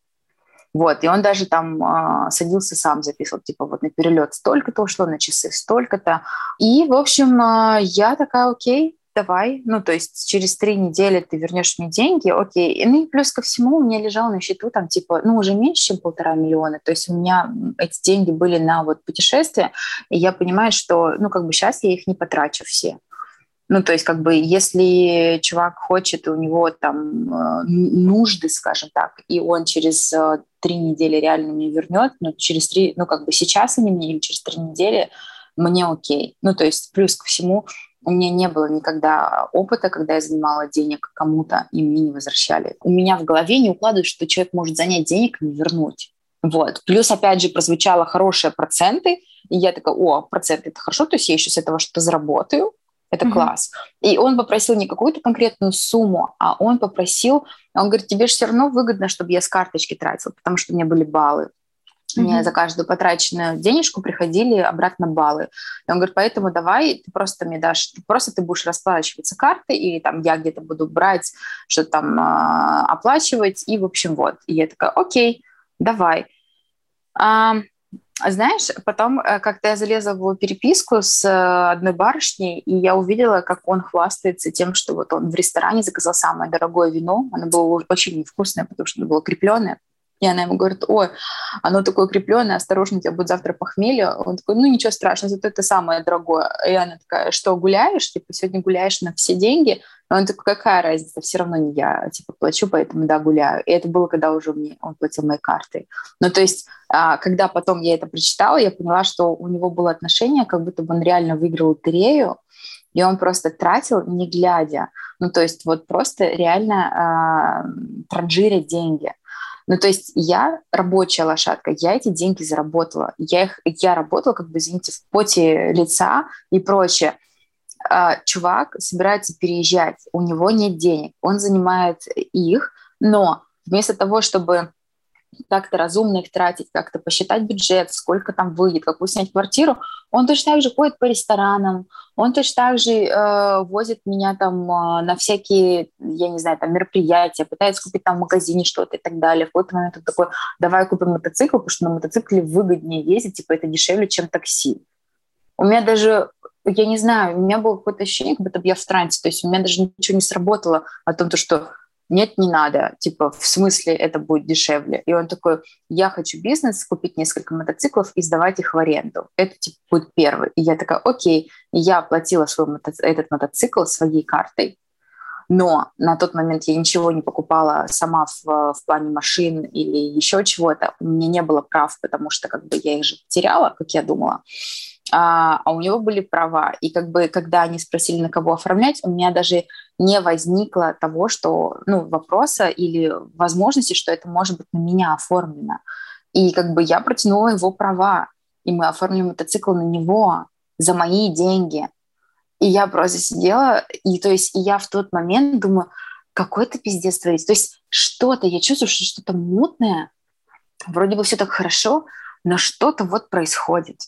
Вот, и он даже там э, садился сам, записывал, типа, вот на перелет столько-то ушло, на часы столько-то. И, в общем, э, я такая, окей, давай, ну, то есть через три недели ты вернешь мне деньги, окей. Ну, и плюс ко всему у меня лежал на счету там, типа, ну, уже меньше, чем полтора миллиона, то есть у меня эти деньги были на вот путешествие, и я понимаю, что, ну, как бы сейчас я их не потрачу все. Ну, то есть, как бы, если чувак хочет, у него там э, нужды, скажем так, и он через э, три недели реально мне вернет, ну, через три, ну, как бы сейчас они мне или через три недели, мне окей. Ну, то есть, плюс ко всему, у меня не было никогда опыта, когда я занимала денег кому-то, и мне не возвращали. У меня в голове не укладывается, что человек может занять денег и не вернуть. Вот. Плюс, опять же, прозвучало хорошие проценты, и я такая, о, проценты, это хорошо, то есть я еще с этого что-то заработаю, это mm-hmm. класс. И он попросил не какую-то конкретную сумму, а он попросил, он говорит, тебе же все равно выгодно, чтобы я с карточки тратил, потому что у меня были баллы. Mm-hmm. Мне за каждую потраченную денежку приходили обратно баллы. И он говорит, поэтому давай ты просто мне дашь, просто ты будешь расплачиваться картой, или там я где-то буду брать, что-то там э, оплачивать, и в общем вот. И я такая, окей, давай. А, знаешь, потом э, как-то я залезла в его переписку с э, одной барышней, и я увидела, как он хвастается тем, что вот он в ресторане заказал самое дорогое вино. Оно было очень невкусное, потому что оно было крепленное. И она ему говорит, ой, оно такое крепленное, осторожно, тебя будет завтра похмелье. Он такой, ну ничего страшного, зато это самое дорогое. И она такая, что, гуляешь? Типа, сегодня гуляешь на все деньги? И он такой, какая разница, все равно не я, типа, плачу, поэтому, да, гуляю. И это было, когда уже мне он платил моей картой. Ну, то есть, а, когда потом я это прочитала, я поняла, что у него было отношение, как будто бы он реально выиграл лотерею, и он просто тратил, не глядя. Ну, то есть вот просто реально э, транжирить деньги. Ну, то есть я рабочая лошадка, я эти деньги заработала. Я, их, я работала, как бы, извините, в поте лица и прочее. А, чувак собирается переезжать, у него нет денег, он занимает их, но вместо того, чтобы как-то разумно их тратить, как-то посчитать бюджет, сколько там выйдет, какую снять квартиру, он точно так же ходит по ресторанам, он точно так же э, возит меня там э, на всякие, я не знаю, там мероприятия, пытается купить там в магазине что-то и так далее. В какой-то момент он такой, давай купим мотоцикл, потому что на мотоцикле выгоднее ездить, типа это дешевле, чем такси. У меня даже я не знаю, у меня было какое-то ощущение, как будто бы я в трансе, то есть у меня даже ничего не сработало о том, что нет, не надо, типа, в смысле это будет дешевле. И он такой, я хочу бизнес, купить несколько мотоциклов и сдавать их в аренду. Это, типа, будет первый. И я такая, окей, я оплатила свой мотоци- этот мотоцикл своей картой, но на тот момент я ничего не покупала сама в, в плане машин или еще чего-то. У меня не было прав, потому что как бы я их же потеряла, как я думала а, а у него были права. И как бы, когда они спросили, на кого оформлять, у меня даже не возникло того, что, ну, вопроса или возможности, что это может быть на меня оформлено. И как бы я протянула его права, и мы оформили мотоцикл на него за мои деньги. И я просто сидела, и то есть и я в тот момент думаю, какой это пиздец творится. То есть что-то, я чувствую, что что-то мутное, вроде бы все так хорошо, но что-то вот происходит.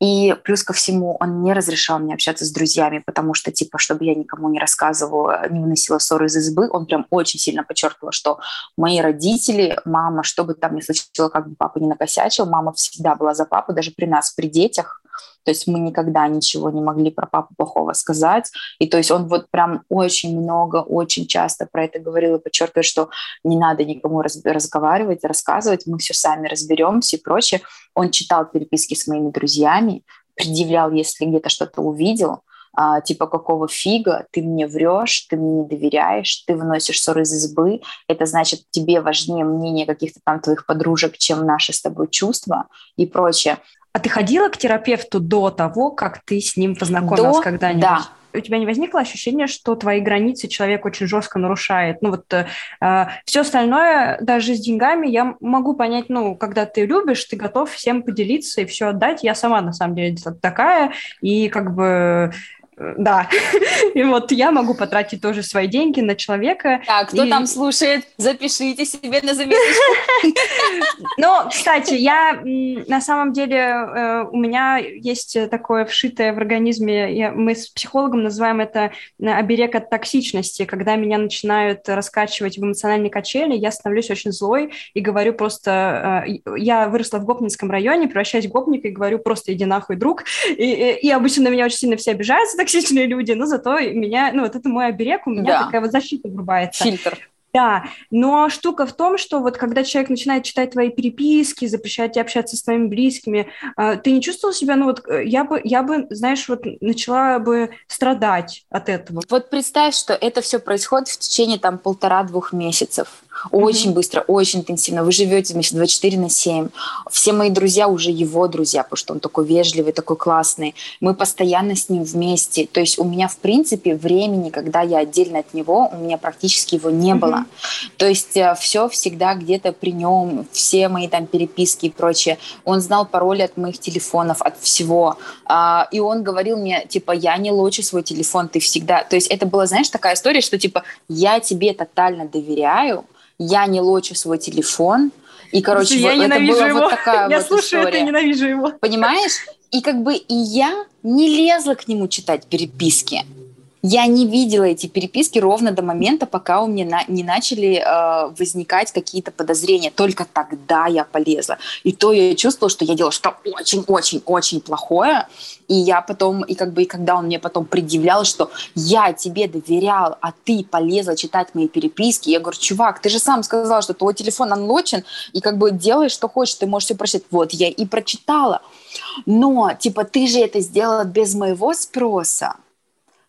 И плюс ко всему, он не разрешал мне общаться с друзьями, потому что, типа, чтобы я никому не рассказывала, не выносила ссоры из избы, он прям очень сильно подчеркивал, что мои родители, мама, что бы там ни случилось, как бы папа не накосячил, мама всегда была за папу, даже при нас, при детях, то есть мы никогда ничего не могли про папу плохого сказать. И то есть он вот прям очень много, очень часто про это говорил и подчеркивает, что не надо никому раз, разговаривать, рассказывать, мы все сами разберемся и прочее. Он читал переписки с моими друзьями, предъявлял, если где-то что-то увидел, а, типа какого фига, ты мне врешь, ты мне не доверяешь, ты выносишь ссоры из избы, это значит, тебе важнее мнение каких-то там твоих подружек, чем наши с тобой чувства и прочее. А ты ходила к терапевту до того, как ты с ним познакомилась до... когда-нибудь? Да, у тебя не возникло ощущение, что твои границы человек очень жестко нарушает? Ну вот э, э все остальное, даже с деньгами, я могу понять, ну, когда ты любишь, ты готов всем поделиться и все отдать. Я сама, на самом деле, такая, и как бы да. И вот я могу потратить тоже свои деньги на человека. Так, кто и... там слушает, запишите себе на заметочку. Ну, кстати, я на самом деле, э, у меня есть такое вшитое в организме, мы с психологом называем это оберег от токсичности, когда меня начинают раскачивать в эмоциональные качели, я становлюсь очень злой и говорю просто, э, я выросла в Гопницком районе, превращаюсь в гопника и говорю просто иди нахуй, друг, и, и, и обычно на меня очень сильно все обижаются, токсичные люди, но зато меня, ну, вот это мой оберег, у меня да. такая вот защита врубается. Фильтр. Да, но штука в том, что вот когда человек начинает читать твои переписки, запрещать тебе общаться с твоими близкими, а, ты не чувствовал себя, ну вот э, я бы, я бы, знаешь, вот начала бы страдать от этого. Вот представь, что это все происходит в течение там полтора-двух месяцев. Очень mm-hmm. быстро, очень интенсивно. Вы живете вместе 24 на 7. Все мои друзья уже его друзья, потому что он такой вежливый, такой классный. Мы постоянно с ним вместе. То есть у меня, в принципе, времени, когда я отдельно от него, у меня практически его не mm-hmm. было. То есть э, все всегда где-то при нем, все мои там переписки и прочее. Он знал пароли от моих телефонов, от всего. А, и он говорил мне, типа, я не лочу свой телефон, ты всегда... То есть это была, знаешь, такая история, что, типа, я тебе тотально доверяю, я не лочу свой телефон. И, короче, я вот, это была его. вот такая я вот слушаю история. это ненавижу его. Понимаешь? И как бы и я не лезла к нему читать переписки. Я не видела эти переписки ровно до момента, пока у меня на, не начали э, возникать какие-то подозрения. Только тогда я полезла. И то я чувствовала, что я делала что очень-очень-очень плохое. И я потом, и как бы, и когда он мне потом предъявлял, что я тебе доверял, а ты полезла читать мои переписки, я говорю, чувак, ты же сам сказал, что твой телефон анлочен, и как бы делай, что хочешь, ты можешь все прочитать. Вот, я и прочитала. Но, типа, ты же это сделала без моего спроса.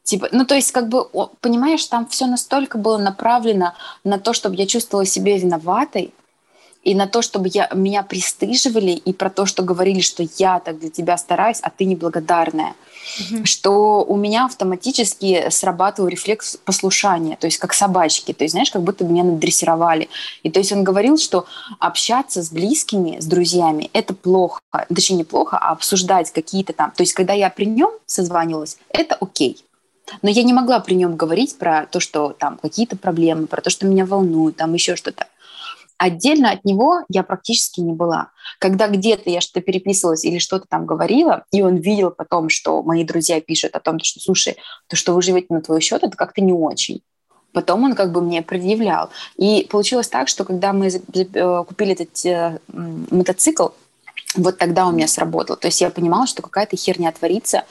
Типа, ну, то есть, как бы, понимаешь, там все настолько было направлено на то, чтобы я чувствовала себя виноватой, и на то, чтобы я, меня пристыживали, и про то, что говорили, что я так для тебя стараюсь, а ты неблагодарная. Mm-hmm. Что у меня автоматически срабатывал рефлекс послушания, то есть как собачки, то есть, знаешь, как будто меня надрессировали. И то есть он говорил, что общаться с близкими, с друзьями, это плохо. Точнее, не плохо, а обсуждать какие-то там... То есть, когда я при нем созванивалась, это окей. Но я не могла при нем говорить про то, что там какие-то проблемы, про то, что меня волнует, там еще что-то. Отдельно от него я практически не была. Когда где-то я что-то переписывалась или что-то там говорила, и он видел потом, что мои друзья пишут о том, что, слушай, то, что вы живете на твой счет, это как-то не очень. Потом он как бы мне предъявлял. И получилось так, что когда мы э, купили этот э, мотоцикл, вот тогда у меня сработало. То есть я понимала, что какая-то херня творится,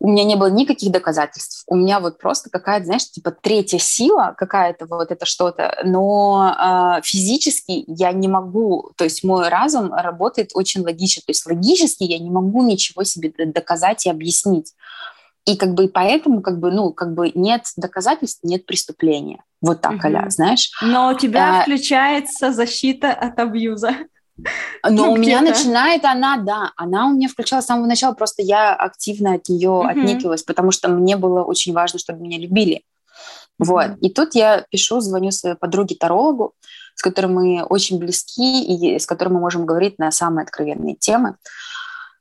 у меня не было никаких доказательств. У меня вот просто какая-то, знаешь, типа третья сила, какая-то вот это что-то, но э, физически я не могу, то есть мой разум работает очень логично, то есть логически я не могу ничего себе доказать и объяснить. И как бы поэтому как бы, ну, как бы нет доказательств, нет преступления. Вот так, угу. Аля, знаешь. Но у тебя а, включается защита от абьюза. Но ну, у меня начинает она, да, она у меня включалась с самого начала, просто я активно от нее mm-hmm. потому что мне было очень важно, чтобы меня любили. Mm-hmm. Вот. И тут я пишу, звоню своей подруге-тарологу, с которой мы очень близки и с которой мы можем говорить на самые откровенные темы.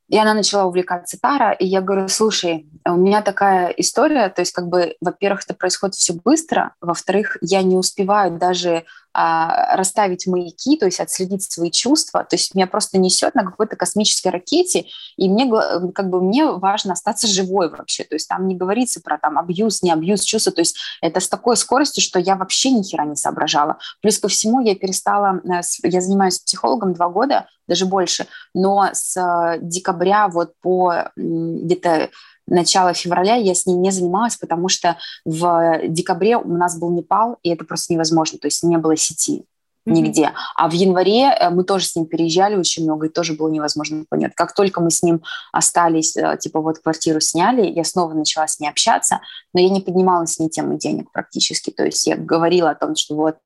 И она начала увлекаться Тара, и я говорю, слушай, у меня такая история, то есть как бы, во-первых, это происходит все быстро, во-вторых, я не успеваю даже а, расставить маяки, то есть отследить свои чувства. То есть меня просто несет на какой-то космической ракете, и мне как бы мне важно остаться живой вообще. То есть там не говорится про там абьюз, не абьюз чувства. То есть это с такой скоростью, что я вообще ни хера не соображала. Плюс ко всему я перестала, э, я занимаюсь психологом два года, даже больше, но с э, декабря вот по где-то начала февраля я с ним не занималась, потому что в декабре у нас был Непал, и это просто невозможно, то есть не было сети нигде. Mm-hmm. А в январе э, мы тоже с ним переезжали очень много, и тоже было невозможно понять. Как только мы с ним остались, э, типа вот квартиру сняли, я снова начала с ней общаться, но я не поднимала с ней тему денег практически. То есть я говорила о том, что вот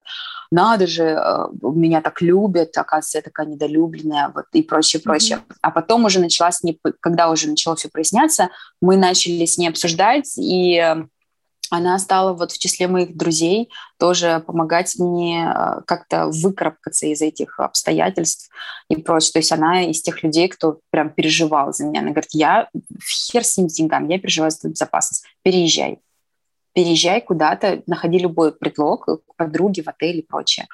надо же, э, меня так любят, оказывается, я такая недолюбленная, вот, и прочее, прочее. Mm-hmm. А потом уже начала с ней, когда уже начало все проясняться, мы начали с ней обсуждать, и она стала вот в числе моих друзей тоже помогать мне э, как-то выкарабкаться из этих обстоятельств и прочее. То есть она из тех людей, кто прям переживал за меня. Она говорит, я хер с ним деньгам, я переживаю за безопасность, переезжай переезжай куда-то, находи любой предлог к подруге в отеле и прочее.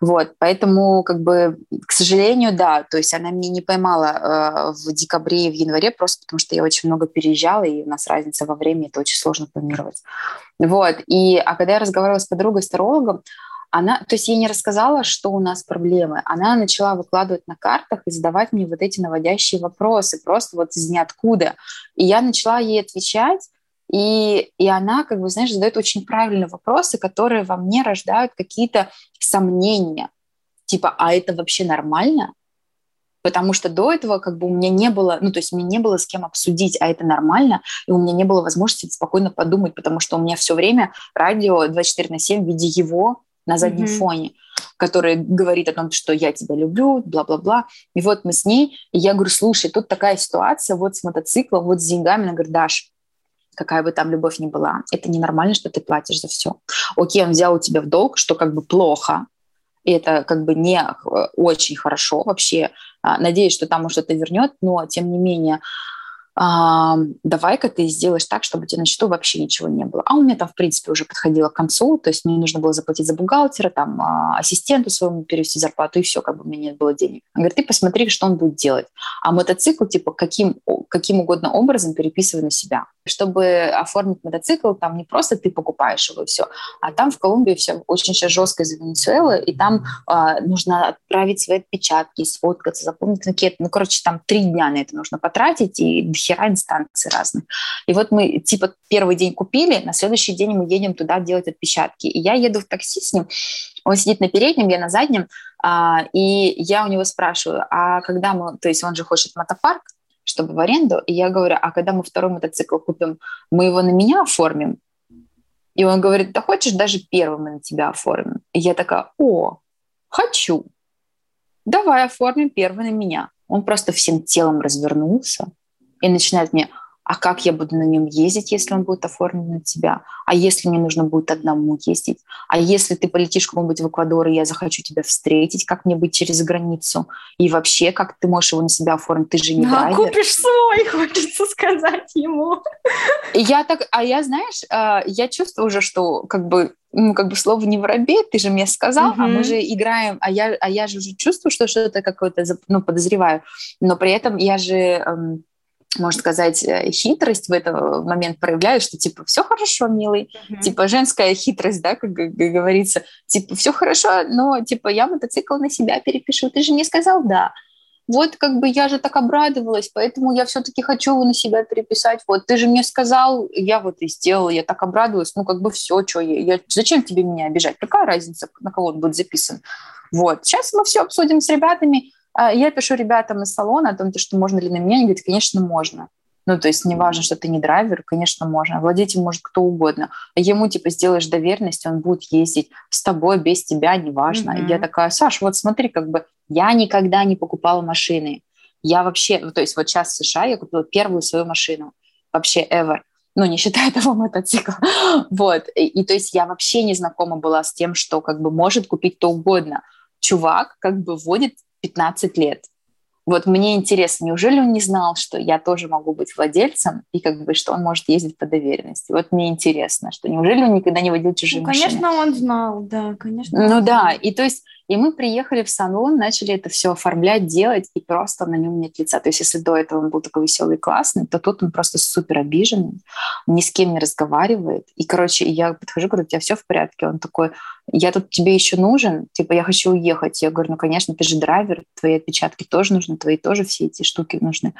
Вот, поэтому, как бы, к сожалению, да, то есть она меня не поймала э, в декабре и в январе, просто потому что я очень много переезжала, и у нас разница во времени, это очень сложно планировать. Вот, и, а когда я разговаривала с подругой, с тарологом, она, то есть я не рассказала, что у нас проблемы. Она начала выкладывать на картах и задавать мне вот эти наводящие вопросы, просто вот из ниоткуда. И я начала ей отвечать, и, и она, как бы, знаешь, задает очень правильные вопросы, которые во мне рождают какие-то сомнения. Типа, а это вообще нормально? Потому что до этого как бы у меня не было, ну, то есть мне не было с кем обсудить, а это нормально, и у меня не было возможности спокойно подумать, потому что у меня все время радио 24 на 7 в виде его на заднем mm-hmm. фоне, который говорит о том, что я тебя люблю, бла-бла-бла. И вот мы с ней, и я говорю, слушай, тут такая ситуация, вот с мотоциклом, вот с деньгами. Она говорит, Даш, какая бы там любовь ни была, это ненормально, что ты платишь за все. Окей, он взял у тебя в долг, что как бы плохо, и это как бы не э, очень хорошо вообще. А, надеюсь, что там что-то вернет, но тем не менее, давай-ка ты сделаешь так, чтобы у тебя на счету вообще ничего не было. А у меня там, в принципе, уже подходило к концу, то есть мне нужно было заплатить за бухгалтера, там, а, ассистенту своему перевести зарплату, и все, как бы у меня нет было денег. Он говорит, ты посмотри, что он будет делать. А мотоцикл, типа, каким, каким угодно образом переписывай на себя. Чтобы оформить мотоцикл, там не просто ты покупаешь его и все, а там в Колумбии все очень сейчас жестко из Венесуэлы, и там э, нужно отправить свои отпечатки, сфоткаться, запомнить анкету. Ну, короче, там три дня на это нужно потратить, и дохера инстанций разных. И вот мы, типа, первый день купили, на следующий день мы едем туда делать отпечатки. И я еду в такси с ним, он сидит на переднем, я на заднем, а, и я у него спрашиваю, а когда мы, то есть он же хочет мотопарк, чтобы в аренду, и я говорю, а когда мы второй мотоцикл купим, мы его на меня оформим? И он говорит, да хочешь, даже первый мы на тебя оформим. И я такая, о, хочу. Давай оформим первый на меня. Он просто всем телом развернулся и начинает мне, а как я буду на нем ездить, если он будет оформлен на тебя? А если мне нужно будет одному ездить? А если ты полетишь куда-нибудь в Эквадор, и я захочу тебя встретить, как мне быть через границу? И вообще, как ты можешь его на себя оформить? Ты же не а, драйвер. купишь свой, хочется сказать ему. Я так, а я, знаешь, а, я чувствую уже, что как бы ну, как бы слово не воробей, ты же мне сказал, mm-hmm. а мы же играем, а я, а я же уже чувствую, что что-то какое-то, ну, подозреваю, но при этом я же эм, можно сказать, э, хитрость в этот момент проявляю, что типа все хорошо, милый, mm-hmm. типа женская хитрость, да, как говорится, типа все хорошо, но типа я мотоцикл на себя перепишу, ты же мне сказал да. Вот как бы я же так обрадовалась, поэтому я все-таки хочу его на себя переписать. Вот ты же мне сказал, я вот и сделала, я так обрадовалась, ну как бы все, что я, я, зачем тебе меня обижать? Какая разница, на кого он будет записан? Вот, сейчас мы все обсудим с ребятами, я пишу ребятам из салона о том, что можно ли на меня. Они говорят, конечно, можно. Ну, то есть не важно, что ты не драйвер, конечно, можно. Владеть им может кто угодно. А ему, типа, сделаешь доверенность, он будет ездить с тобой, без тебя, неважно. Mm-hmm. И я такая, Саш, вот смотри, как бы я никогда не покупала машины. Я вообще, ну, то есть вот сейчас в США я купила первую свою машину. Вообще ever ну, не считая того мотоцикла. вот. И, и то есть я вообще не знакома была с тем, что как бы может купить кто угодно. Чувак как бы водит 15 лет. Вот мне интересно, неужели он не знал, что я тоже могу быть владельцем, и как бы что он может ездить по доверенности? Вот мне интересно, что неужели он никогда не водил чужие ну, машины? Конечно, он знал, да, конечно. Ну да, и то есть и мы приехали в салон, начали это все оформлять, делать, и просто на нем нет лица. То есть если до этого он был такой веселый, классный, то тут он просто супер обиженный, ни с кем не разговаривает. И, короче, я подхожу, говорю, у тебя все в порядке? Он такой, я тут тебе еще нужен, типа, я хочу уехать. Я говорю, ну, конечно, ты же драйвер, твои отпечатки тоже нужны, твои тоже все эти штуки нужны.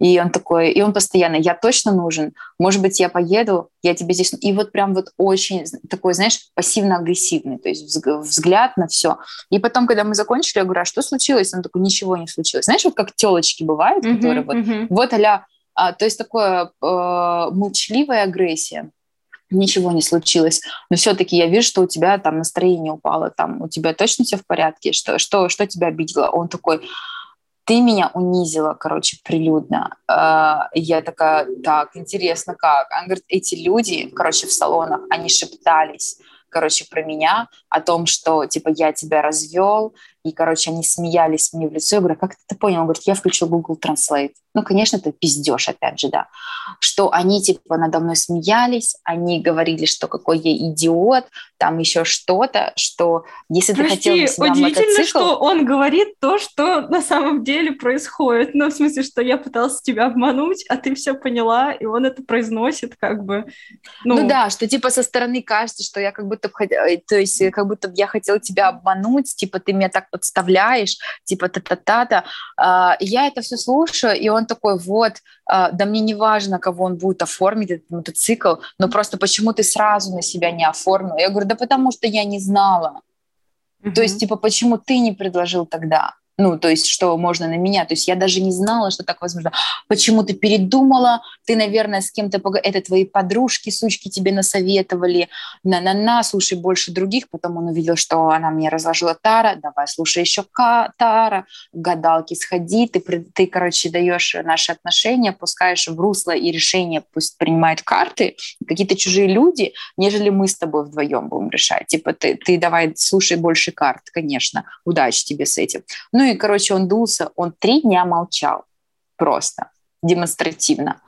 И он такой, и он постоянно, я точно нужен, может быть, я поеду, я тебе здесь... И вот прям вот очень такой, знаешь, пассивно-агрессивный, то есть взгляд на все. И потом, когда мы закончили, я говорю, а что случилось? Он такой, ничего не случилось. Знаешь, вот как телочки бывают, mm-hmm, которые вот, mm-hmm. вот а а, то есть такое э, молчаливая агрессия ничего не случилось, но все-таки я вижу, что у тебя там настроение упало, там у тебя точно все в порядке, что, что, что тебя обидело? Он такой, ты меня унизила, короче, прилюдно. А, я такая, так, интересно, как? Он говорит, эти люди, короче, в салонах, они шептались, короче, про меня, о том, что, типа, я тебя развел, и, короче, они смеялись мне в лицо. Я говорю, «А как ты это понял? Он говорит, я включил Google Translate. Ну, конечно, это пиздеж, опять же, да. Что они, типа, надо мной смеялись, они говорили, что какой я идиот, там еще что-то, что если Прости, ты хотел себя удивительно, мотоцикл... что он говорит то, что на самом деле происходит. Ну, в смысле, что я пытался тебя обмануть, а ты все поняла, и он это произносит как бы... Ну, ну да, что, типа, со стороны кажется, что я как будто... Э, то есть, как будто я хотела тебя обмануть, типа, ты меня так подставляешь, типа та-та-та-та. А, я это все слушаю, и он такой, вот, а, да мне не важно, кого он будет оформить, этот мотоцикл, но просто почему ты сразу на себя не оформил? Я говорю, да потому что я не знала. Uh-huh. То есть, типа, почему ты не предложил тогда? Ну, то есть, что можно на меня. То есть я даже не знала, что так возможно. Почему ты передумала? Ты, наверное, с кем-то... Пог... Это твои подружки, сучки тебе насоветовали. На-на-на, слушай больше других. Потом он увидел, что она мне разложила Тара. Давай, слушай еще Ка Тара. Гадалки сходи. Ты, ты, короче, даешь наши отношения, пускаешь в русло и решение пусть принимают карты. Какие-то чужие люди, нежели мы с тобой вдвоем будем решать. Типа ты, ты давай слушай больше карт, конечно. Удачи тебе с этим. Ну и, короче, он дулся, он три дня молчал просто, демонстративно.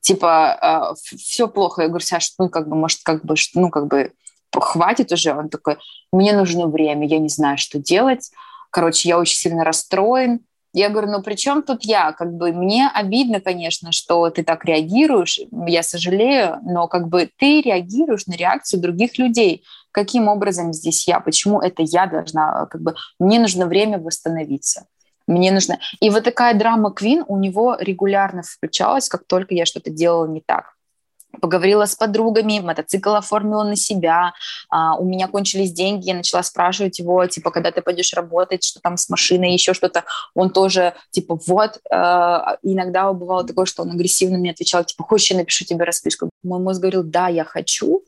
Типа, э, все плохо. Я говорю, Саша, ну, как бы, может, как бы, ну, как бы, хватит уже. Он такой, мне нужно время, я не знаю, что делать. Короче, я очень сильно расстроен, Я говорю, ну при чем тут я? Как бы мне обидно, конечно, что ты так реагируешь, я сожалею, но как бы ты реагируешь на реакцию других людей. Каким образом здесь я? Почему это я должна? Как бы мне нужно время восстановиться. Мне нужно... И вот такая драма Квин у него регулярно включалась, как только я что-то делала не так поговорила с подругами, мотоцикл оформила на себя, а, у меня кончились деньги, я начала спрашивать его, типа, когда ты пойдешь работать, что там с машиной, еще что-то. Он тоже, типа, вот. А, иногда бывало такое, что он агрессивно мне отвечал, типа, хочешь, я напишу тебе расписку? Мой мозг говорил, да, я хочу,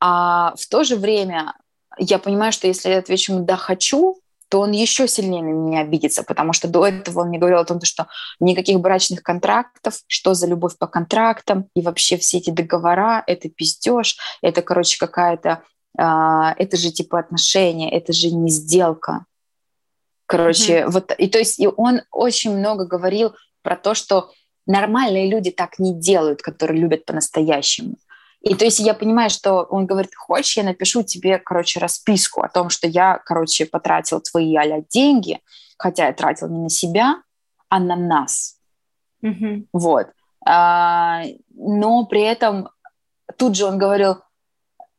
а в то же время я понимаю, что если я отвечу ему «да, хочу», то он еще сильнее на меня обидится, потому что до этого он мне говорил о том, что никаких брачных контрактов, что за любовь по контрактам, и вообще все эти договора, это пиздеж, это, короче, какая-то, а, это же типа отношения, это же не сделка. Короче, mm-hmm. вот, и то есть и он очень много говорил про то, что нормальные люди так не делают, которые любят по-настоящему. И то есть я понимаю, что он говорит, хочешь, я напишу тебе, короче, расписку о том, что я, короче, потратил твои а деньги, хотя я тратил не на себя, а на нас. Mm-hmm. Вот. А, но при этом тут же он говорил,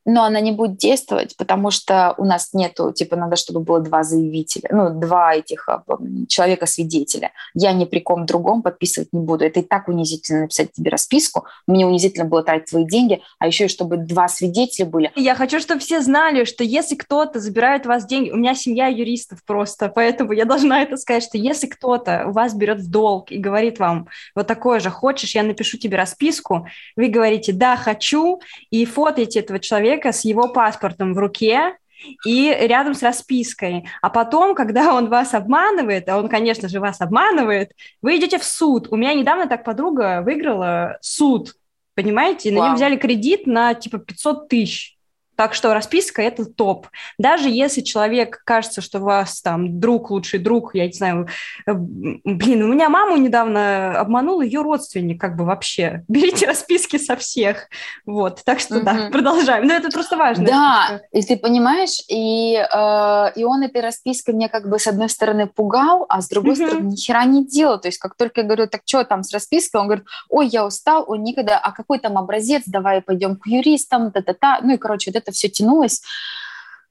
но она не будет действовать, потому что у нас нету, типа, надо, чтобы было два заявителя, ну, два этих а, человека-свидетеля. Я ни при ком другом подписывать не буду. Это и так унизительно написать тебе расписку. Мне унизительно было тратить твои деньги, а еще и чтобы два свидетеля были. Я хочу, чтобы все знали, что если кто-то забирает у вас деньги, у меня семья юристов просто, поэтому я должна это сказать, что если кто-то у вас берет в долг и говорит вам вот такое же, хочешь, я напишу тебе расписку, вы говорите, да, хочу, и фотоете этого человека, человека с его паспортом в руке, и рядом с распиской. А потом, когда он вас обманывает, а он, конечно же, вас обманывает, вы идете в суд. У меня недавно так подруга выиграла суд, понимаете? На нем взяли кредит на типа 500 тысяч. Так что расписка – это топ. Даже если человек кажется, что у вас там друг, лучший друг, я не знаю, э, блин, у меня маму недавно обманул ее родственник, как бы вообще. Берите расписки со всех. Вот, так что да, продолжаем. Но это просто важно. Да, и ты понимаешь, и, э, и он этой распиской меня как бы с одной стороны пугал, а с другой стороны ни хера не делал. То есть как только я говорю, так что там с распиской, он говорит, ой, я устал, он никогда, а какой там образец, давай пойдем к юристам, та-та-та. Ну и, короче, вот это все тянулось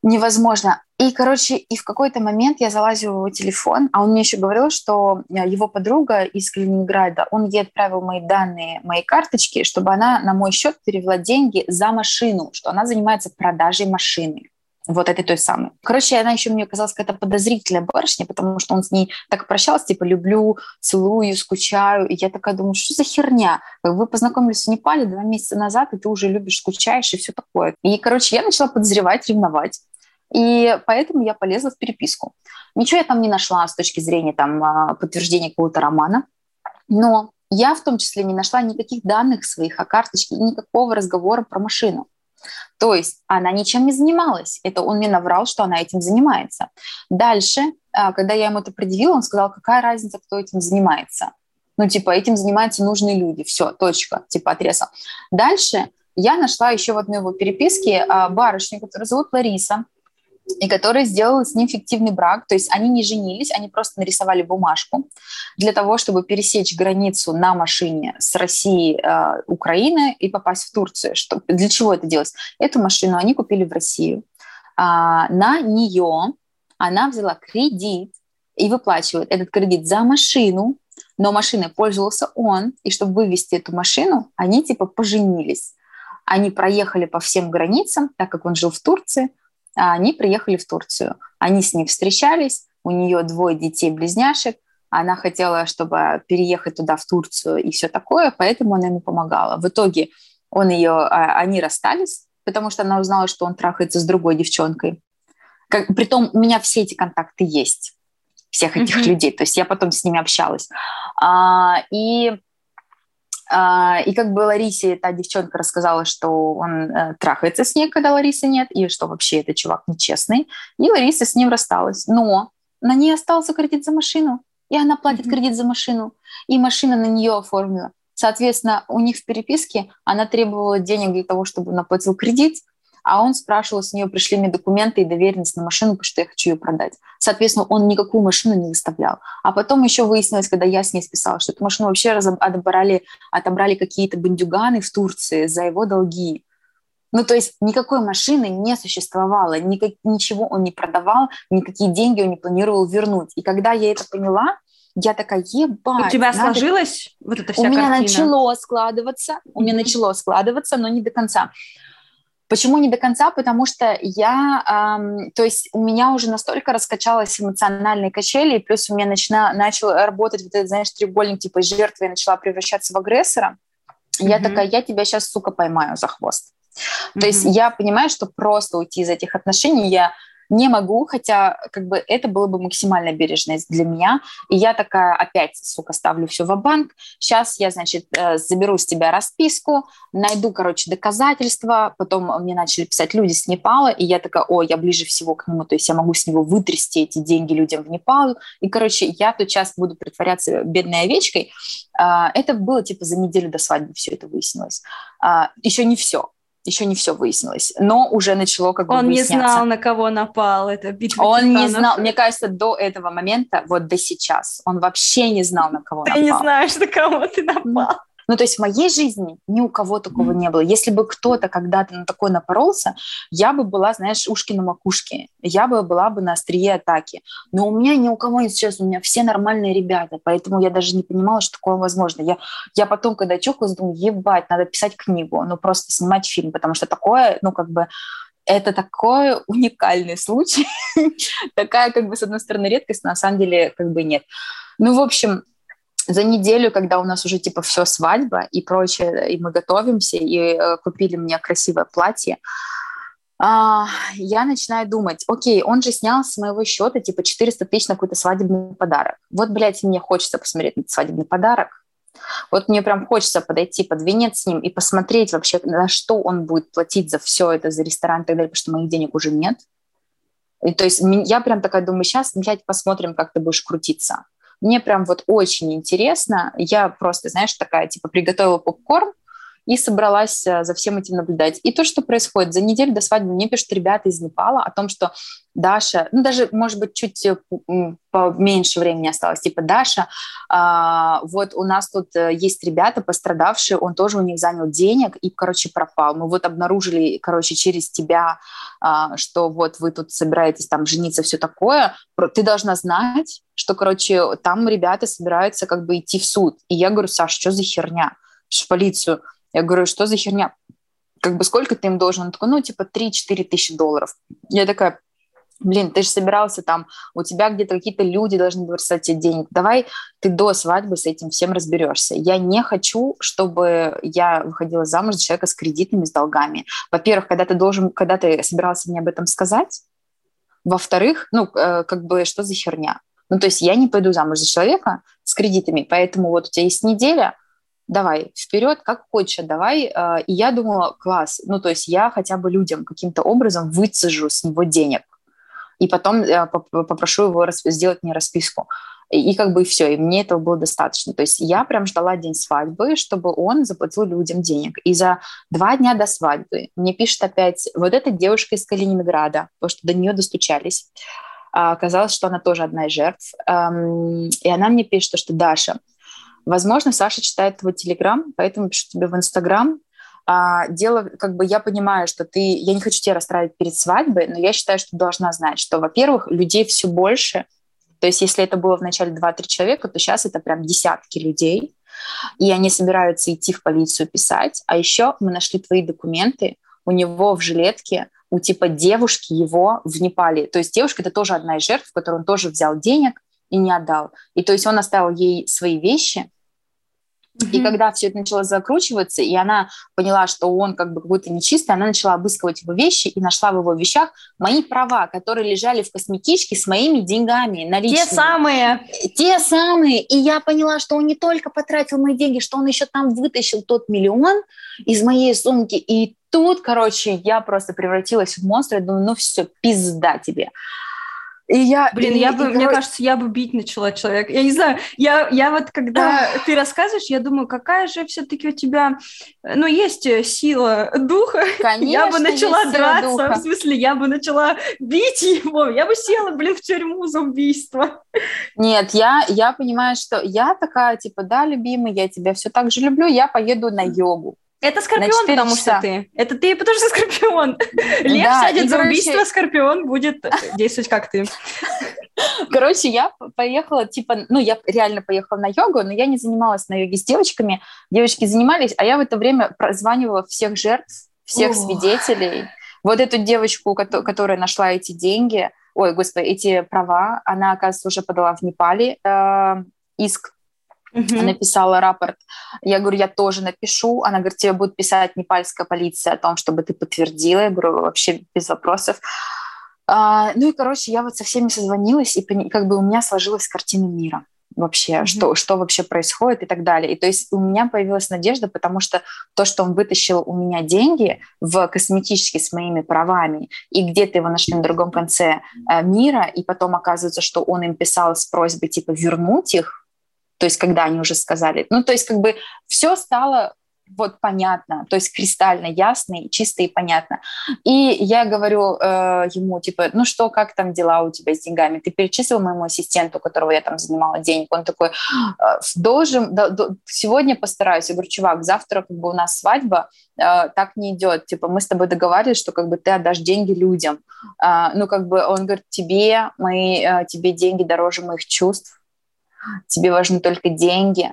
невозможно. И, короче, и в какой-то момент я залазила в его телефон, а он мне еще говорил, что э, его подруга из Калининграда, он ей отправил мои данные, мои карточки, чтобы она на мой счет перевела деньги за машину, что она занимается продажей машины вот этой той самой. Короче, она еще мне казалась какая-то подозрительная барышня, потому что он с ней так прощался, типа, люблю, целую, скучаю. И я такая думаю, что за херня? Вы познакомились в Непале два месяца назад, и ты уже любишь, скучаешь и все такое. И, короче, я начала подозревать, ревновать. И поэтому я полезла в переписку. Ничего я там не нашла с точки зрения там, а, подтверждения какого-то романа, но я в том числе не нашла никаких данных своих о карточке и никакого разговора про машину. То есть она ничем не занималась. Это он мне наврал, что она этим занимается. Дальше, а, когда я ему это предъявила, он сказал, какая разница, кто этим занимается. Ну, типа, этим занимаются нужные люди. Все, точка, типа, отрезал. Дальше я нашла еще в одной его переписке а, барышню, которую зовут Лариса и который сделал с ним фиктивный брак. То есть они не женились, они просто нарисовали бумажку для того, чтобы пересечь границу на машине с России, э, Украины и попасть в Турцию. Что, для чего это делать? Эту машину они купили в Россию. А, на нее она взяла кредит и выплачивает этот кредит за машину, но машиной пользовался он, и чтобы вывести эту машину, они типа поженились. Они проехали по всем границам, так как он жил в Турции, они приехали в Турцию. Они с ней встречались, у нее двое детей-близняшек, она хотела, чтобы переехать туда, в Турцию и все такое, поэтому она ему помогала. В итоге он ее, а, они расстались, потому что она узнала, что он трахается с другой девчонкой. Как, притом у меня все эти контакты есть, всех этих mm-hmm. людей, то есть я потом с ними общалась. А, и а, и как бы Ларисе та девчонка рассказала, что он э, трахается с ней, когда Ларисы нет, и что вообще это чувак нечестный. И Лариса с ним рассталась. Но на ней остался кредит за машину, и она платит mm-hmm. кредит за машину, и машина на нее оформила. Соответственно, у них в переписке она требовала денег для того, чтобы он оплатил кредит, а он спрашивал с нее, пришли мне документы и доверенность на машину, потому что я хочу ее продать. Соответственно, он никакую машину не выставлял. А потом еще выяснилось, когда я с ней списала, что эту машину вообще отобрали, отобрали какие-то бандюганы в Турции за его долги. Ну, то есть никакой машины не существовало, никак, ничего он не продавал, никакие деньги он не планировал вернуть. И когда я это поняла, я такая, ебать. У тебя надо... сложилось вот это вся У меня начало складываться, у меня начало складываться, но не до конца. Почему не до конца? Потому что я, эм, то есть у меня уже настолько раскачалась эмоциональные качели, плюс у меня начина, начал работать вот этот, знаешь, треугольник типа жертвы, я начала превращаться в агрессора. Mm-hmm. Я такая, я тебя сейчас, сука, поймаю за хвост. Mm-hmm. То есть я понимаю, что просто уйти из этих отношений я не могу, хотя как бы это было бы максимальная бережность для меня. И я такая опять, сука, ставлю все в банк. Сейчас я, значит, э, заберу с тебя расписку, найду, короче, доказательства. Потом мне начали писать люди с Непала, и я такая, о, я ближе всего к нему, то есть я могу с него вытрясти эти деньги людям в Непал. И, короче, я тут сейчас буду притворяться бедной овечкой. А, это было типа за неделю до свадьбы все это выяснилось. А, Еще не все еще не все выяснилось, но уже начало как бы Он не знал, на кого напал, это битва Он титанов. не знал, мне кажется, до этого момента, вот до сейчас, он вообще не знал, на кого ты напал. Ты не знаешь, на кого ты напал. Ну, то есть в моей жизни ни у кого такого не было. Если бы кто-то когда-то на такое напоролся, я бы была, знаешь, ушки на макушке. Я бы была бы на острие атаки. Но у меня ни у кого не сейчас, у меня все нормальные ребята, поэтому я даже не понимала, что такое возможно. Я, я потом, когда чухалась, думаю, ебать, надо писать книгу, ну, просто снимать фильм, потому что такое, ну, как бы, это такой уникальный случай, такая, как бы, с одной стороны, редкость, но на самом деле, как бы, нет. Ну, в общем, за неделю, когда у нас уже типа все свадьба и прочее, и мы готовимся, и э, купили мне красивое платье, а, я начинаю думать, окей, он же снял с моего счета типа 400 тысяч на какой-то свадебный подарок. Вот, блядь, мне хочется посмотреть на этот свадебный подарок. Вот мне прям хочется подойти под венец с ним и посмотреть вообще, на что он будет платить за все это, за ресторан и так далее, потому что моих денег уже нет. И, то есть я прям такая думаю, сейчас, блядь, посмотрим, как ты будешь крутиться. Мне прям вот очень интересно. Я просто, знаешь, такая, типа, приготовила попкорн, и собралась э, за всем этим наблюдать. И то, что происходит, за неделю до свадьбы мне пишут ребята из Непала о том, что Даша, ну даже, может быть, чуть э, поменьше времени осталось, типа, Даша, а, вот у нас тут э, есть ребята пострадавшие, он тоже у них занял денег и, короче, пропал. Мы вот обнаружили, короче, через тебя, а, что вот вы тут собираетесь там жениться, все такое, ты должна знать, что, короче, там ребята собираются как бы идти в суд. И я говорю, Саша, что за херня? В полицию. Я говорю, что за херня? Как бы сколько ты им должен? Он такой, ну, типа 3-4 тысячи долларов. Я такая, блин, ты же собирался там, у тебя где-то какие-то люди должны бросать тебе денег. Давай ты до свадьбы с этим всем разберешься. Я не хочу, чтобы я выходила замуж за человека с кредитами, с долгами. Во-первых, когда ты должен, когда ты собирался мне об этом сказать, во-вторых, ну, э, как бы, что за херня? Ну, то есть я не пойду замуж за человека с кредитами, поэтому вот у тебя есть неделя, давай, вперед, как хочешь, давай. А, и я думала, класс, ну, то есть я хотя бы людям каким-то образом выцежу с него денег, и потом э, попрошу его сделать мне расписку. И как бы все, и мне этого было достаточно. То есть я прям ждала день свадьбы, чтобы он заплатил людям денег. И за два дня до свадьбы мне пишет опять вот эта девушка из Калининграда, потому что до нее достучались. А, оказалось, что она тоже одна из жертв. И она мне пишет, что Даша, Возможно, Саша читает твой Телеграм, поэтому пишу тебе в Инстаграм. А, дело, как бы я понимаю, что ты, я не хочу тебя расстраивать перед свадьбой, но я считаю, что ты должна знать, что, во-первых, людей все больше, то есть если это было в начале 2-3 человека, то сейчас это прям десятки людей, и они собираются идти в полицию писать. А еще мы нашли твои документы, у него в жилетке у типа девушки его в Непале. То есть девушка – это тоже одна из жертв, в которой он тоже взял денег и не отдал. И то есть он оставил ей свои вещи, Mm-hmm. И когда все это начало закручиваться, и она поняла, что он как бы какой-то нечистый, она начала обыскивать его вещи и нашла в его вещах мои права, которые лежали в косметичке с моими деньгами наличными. Те самые. Те самые. И я поняла, что он не только потратил мои деньги, что он еще там вытащил тот миллион из моей сумки. И тут, короче, я просто превратилась в монстра. Я думаю, ну все, пизда тебе. И я, Блин, и, я бы, и, мне кажется, я бы бить начала человека. Я не знаю, я, я вот когда ты рассказываешь, я думаю, какая же все-таки у тебя, ну, есть э, сила духа. Конечно, я бы начала драться, духа. в смысле, я бы начала бить его, я бы села, блин, в тюрьму за убийство. Нет, я, я понимаю, что я такая, типа, да, любимый, я тебя все так же люблю, я поеду на йогу. Это Скорпион, потому часа. что ты. Это ты, потому что Скорпион. Лев да, сядет за короче... убийство, Скорпион будет действовать как ты. Короче, я поехала, типа, ну, я реально поехала на йогу, но я не занималась на йоге с девочками. Девочки занимались, а я в это время прозванивала всех жертв, всех О. свидетелей. Вот эту девочку, которая нашла эти деньги, ой, господи, эти права, она, оказывается, уже подала в Непале э, иск Uh-huh. Написала рапорт. Я говорю, я тоже напишу. Она говорит, тебе будет писать непальская полиция о том, чтобы ты подтвердила. Я говорю, вообще без вопросов. А, ну и, короче, я вот со всеми созвонилась, и как бы у меня сложилась картина мира вообще, mm-hmm. что, что вообще происходит и так далее. И то есть у меня появилась надежда, потому что то, что он вытащил у меня деньги в косметически с моими правами, и где-то его нашли на другом конце э, мира, и потом оказывается, что он им писал с просьбой типа вернуть их, то есть когда они уже сказали. Ну, то есть как бы все стало вот понятно, то есть кристально ясно и чисто и понятно. И я говорю э, ему, типа, ну что, как там дела у тебя с деньгами? Ты перечислил моему ассистенту, которого я там занимала денег? Он такой, э, должен, да, да, сегодня постараюсь. Я говорю, чувак, завтра как бы у нас свадьба, э, так не идет. Типа, мы с тобой договаривались, что как бы ты отдашь деньги людям. Э, ну, как бы он говорит, тебе, мои, э, тебе деньги дороже моих чувств тебе важны только деньги,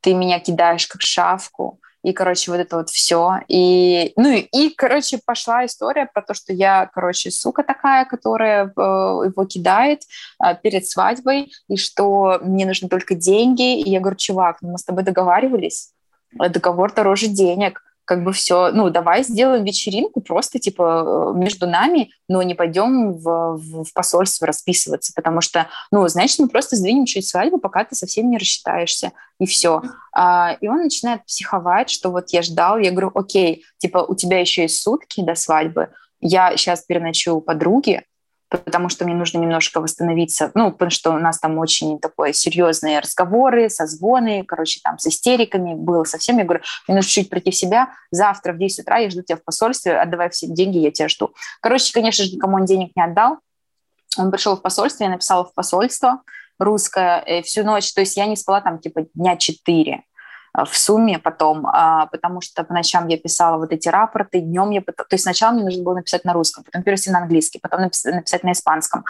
ты меня кидаешь как шавку, и, короче, вот это вот все. И, ну, и, короче, пошла история про то, что я, короче, сука такая, которая э, его кидает э, перед свадьбой, и что мне нужны только деньги. И я говорю, чувак, ну, мы с тобой договаривались, договор дороже денег как бы все, ну, давай сделаем вечеринку просто, типа, э, между нами, но не пойдем в, в, в посольство расписываться, потому что, ну, значит, мы просто сдвинем чуть свадьбу, пока ты совсем не рассчитаешься, и все. А, и он начинает психовать, что вот я ждал, я говорю, окей, типа, у тебя еще есть сутки до свадьбы, я сейчас переночую у подруги, потому что мне нужно немножко восстановиться, ну, потому что у нас там очень такое серьезные разговоры, созвоны, короче, там с истериками было совсем. Я говорю, мне нужно чуть прийти в себя, завтра в 10 утра я жду тебя в посольстве, отдавай все деньги, я тебя жду. Короче, конечно же, никому он денег не отдал. Он пришел в посольство, я написала в посольство русское э, всю ночь, то есть я не спала там типа дня 4 в сумме потом, а, потому что по ночам я писала вот эти рапорты, днем я... То есть сначала мне нужно было написать на русском, потом перевести на английский, потом написать на испанском.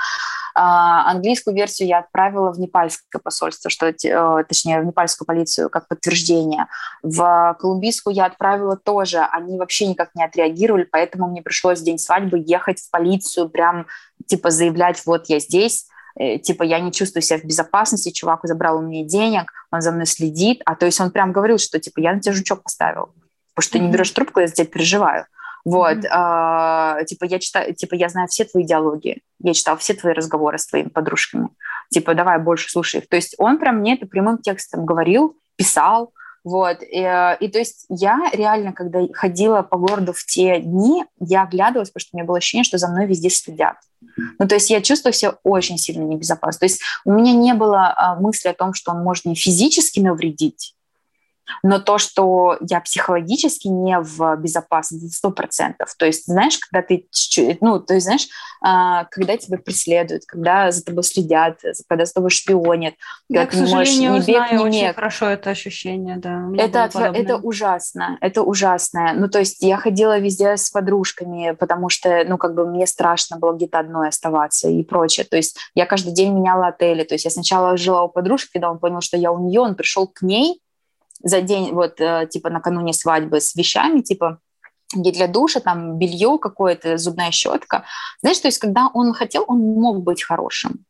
А, английскую версию я отправила в непальское посольство, что, э, точнее, в непальскую полицию как подтверждение. В колумбийскую я отправила тоже, они вообще никак не отреагировали, поэтому мне пришлось в день свадьбы ехать в полицию, прям типа заявлять, вот я здесь, типа, я не чувствую себя в безопасности, чувак забрал у меня денег, он за мной следит, а то есть он прям говорил, что, типа, я на тебя жучок поставил, потому что mm-hmm. ты не берешь трубку, я за тебя переживаю. Вот, mm-hmm. а, типа, я читаю, типа, я знаю все твои диалоги, я читал все твои разговоры с твоими подружками, типа, давай больше слушай их. То есть он прям мне это прямым текстом говорил, писал, вот, и, э, и то есть я реально, когда ходила по городу в те дни, я оглядывалась, потому что у меня было ощущение, что за мной везде следят. Ну, то есть я чувствую себя очень сильно небезопасно. То есть у меня не было а, мысли о том, что он может мне физически навредить, но то, что я психологически не в безопасности, сто процентов. То есть, знаешь, когда ты, ну, то есть, знаешь, а, когда тебя преследуют, когда за тобой следят, когда за тобой шпионят, я, к сожалению, можешь, не бег, знаю не очень хорошо это ощущение, да. Это, это ужасно, это ужасно. Ну, то есть я ходила везде с подружками, потому что, ну, как бы мне страшно было где-то одной оставаться и прочее. То есть я каждый день меняла отели. То есть я сначала жила у подружки, когда он понял, что я у нее, он пришел к ней, за день, вот, э, типа, накануне свадьбы с вещами, типа, где для душа, там, белье какое-то, зубная щетка. Знаешь, то есть, когда он хотел, он мог быть хорошим.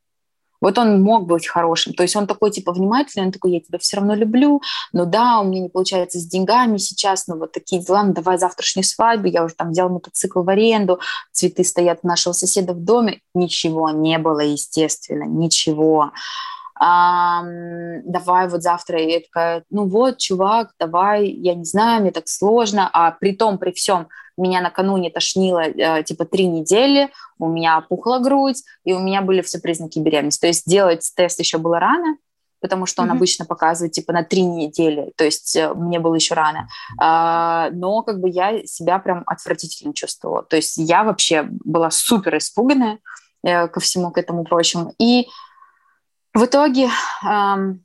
Вот он мог быть хорошим. То есть он такой, типа, внимательный, он такой, я тебя все равно люблю, но да, у меня не получается с деньгами сейчас, но вот такие дела, ну давай завтрашней свадьбе, я уже там взял мотоцикл в аренду, цветы стоят у нашего соседа в доме. Ничего не было, естественно, ничего. Давай вот завтра, и я такая, ну вот, чувак, давай, я не знаю, мне так сложно, а при том, при всем, меня накануне тошнило э, типа три недели, у меня опухла грудь, и у меня были все признаки беременности. То есть делать тест еще было рано, потому что он mm-hmm. обычно показывает типа на три недели, то есть э, мне было еще рано. А, но как бы я себя прям отвратительно чувствовала. То есть я вообще была супер испуганная э, ко всему к этому прочему. И в итоге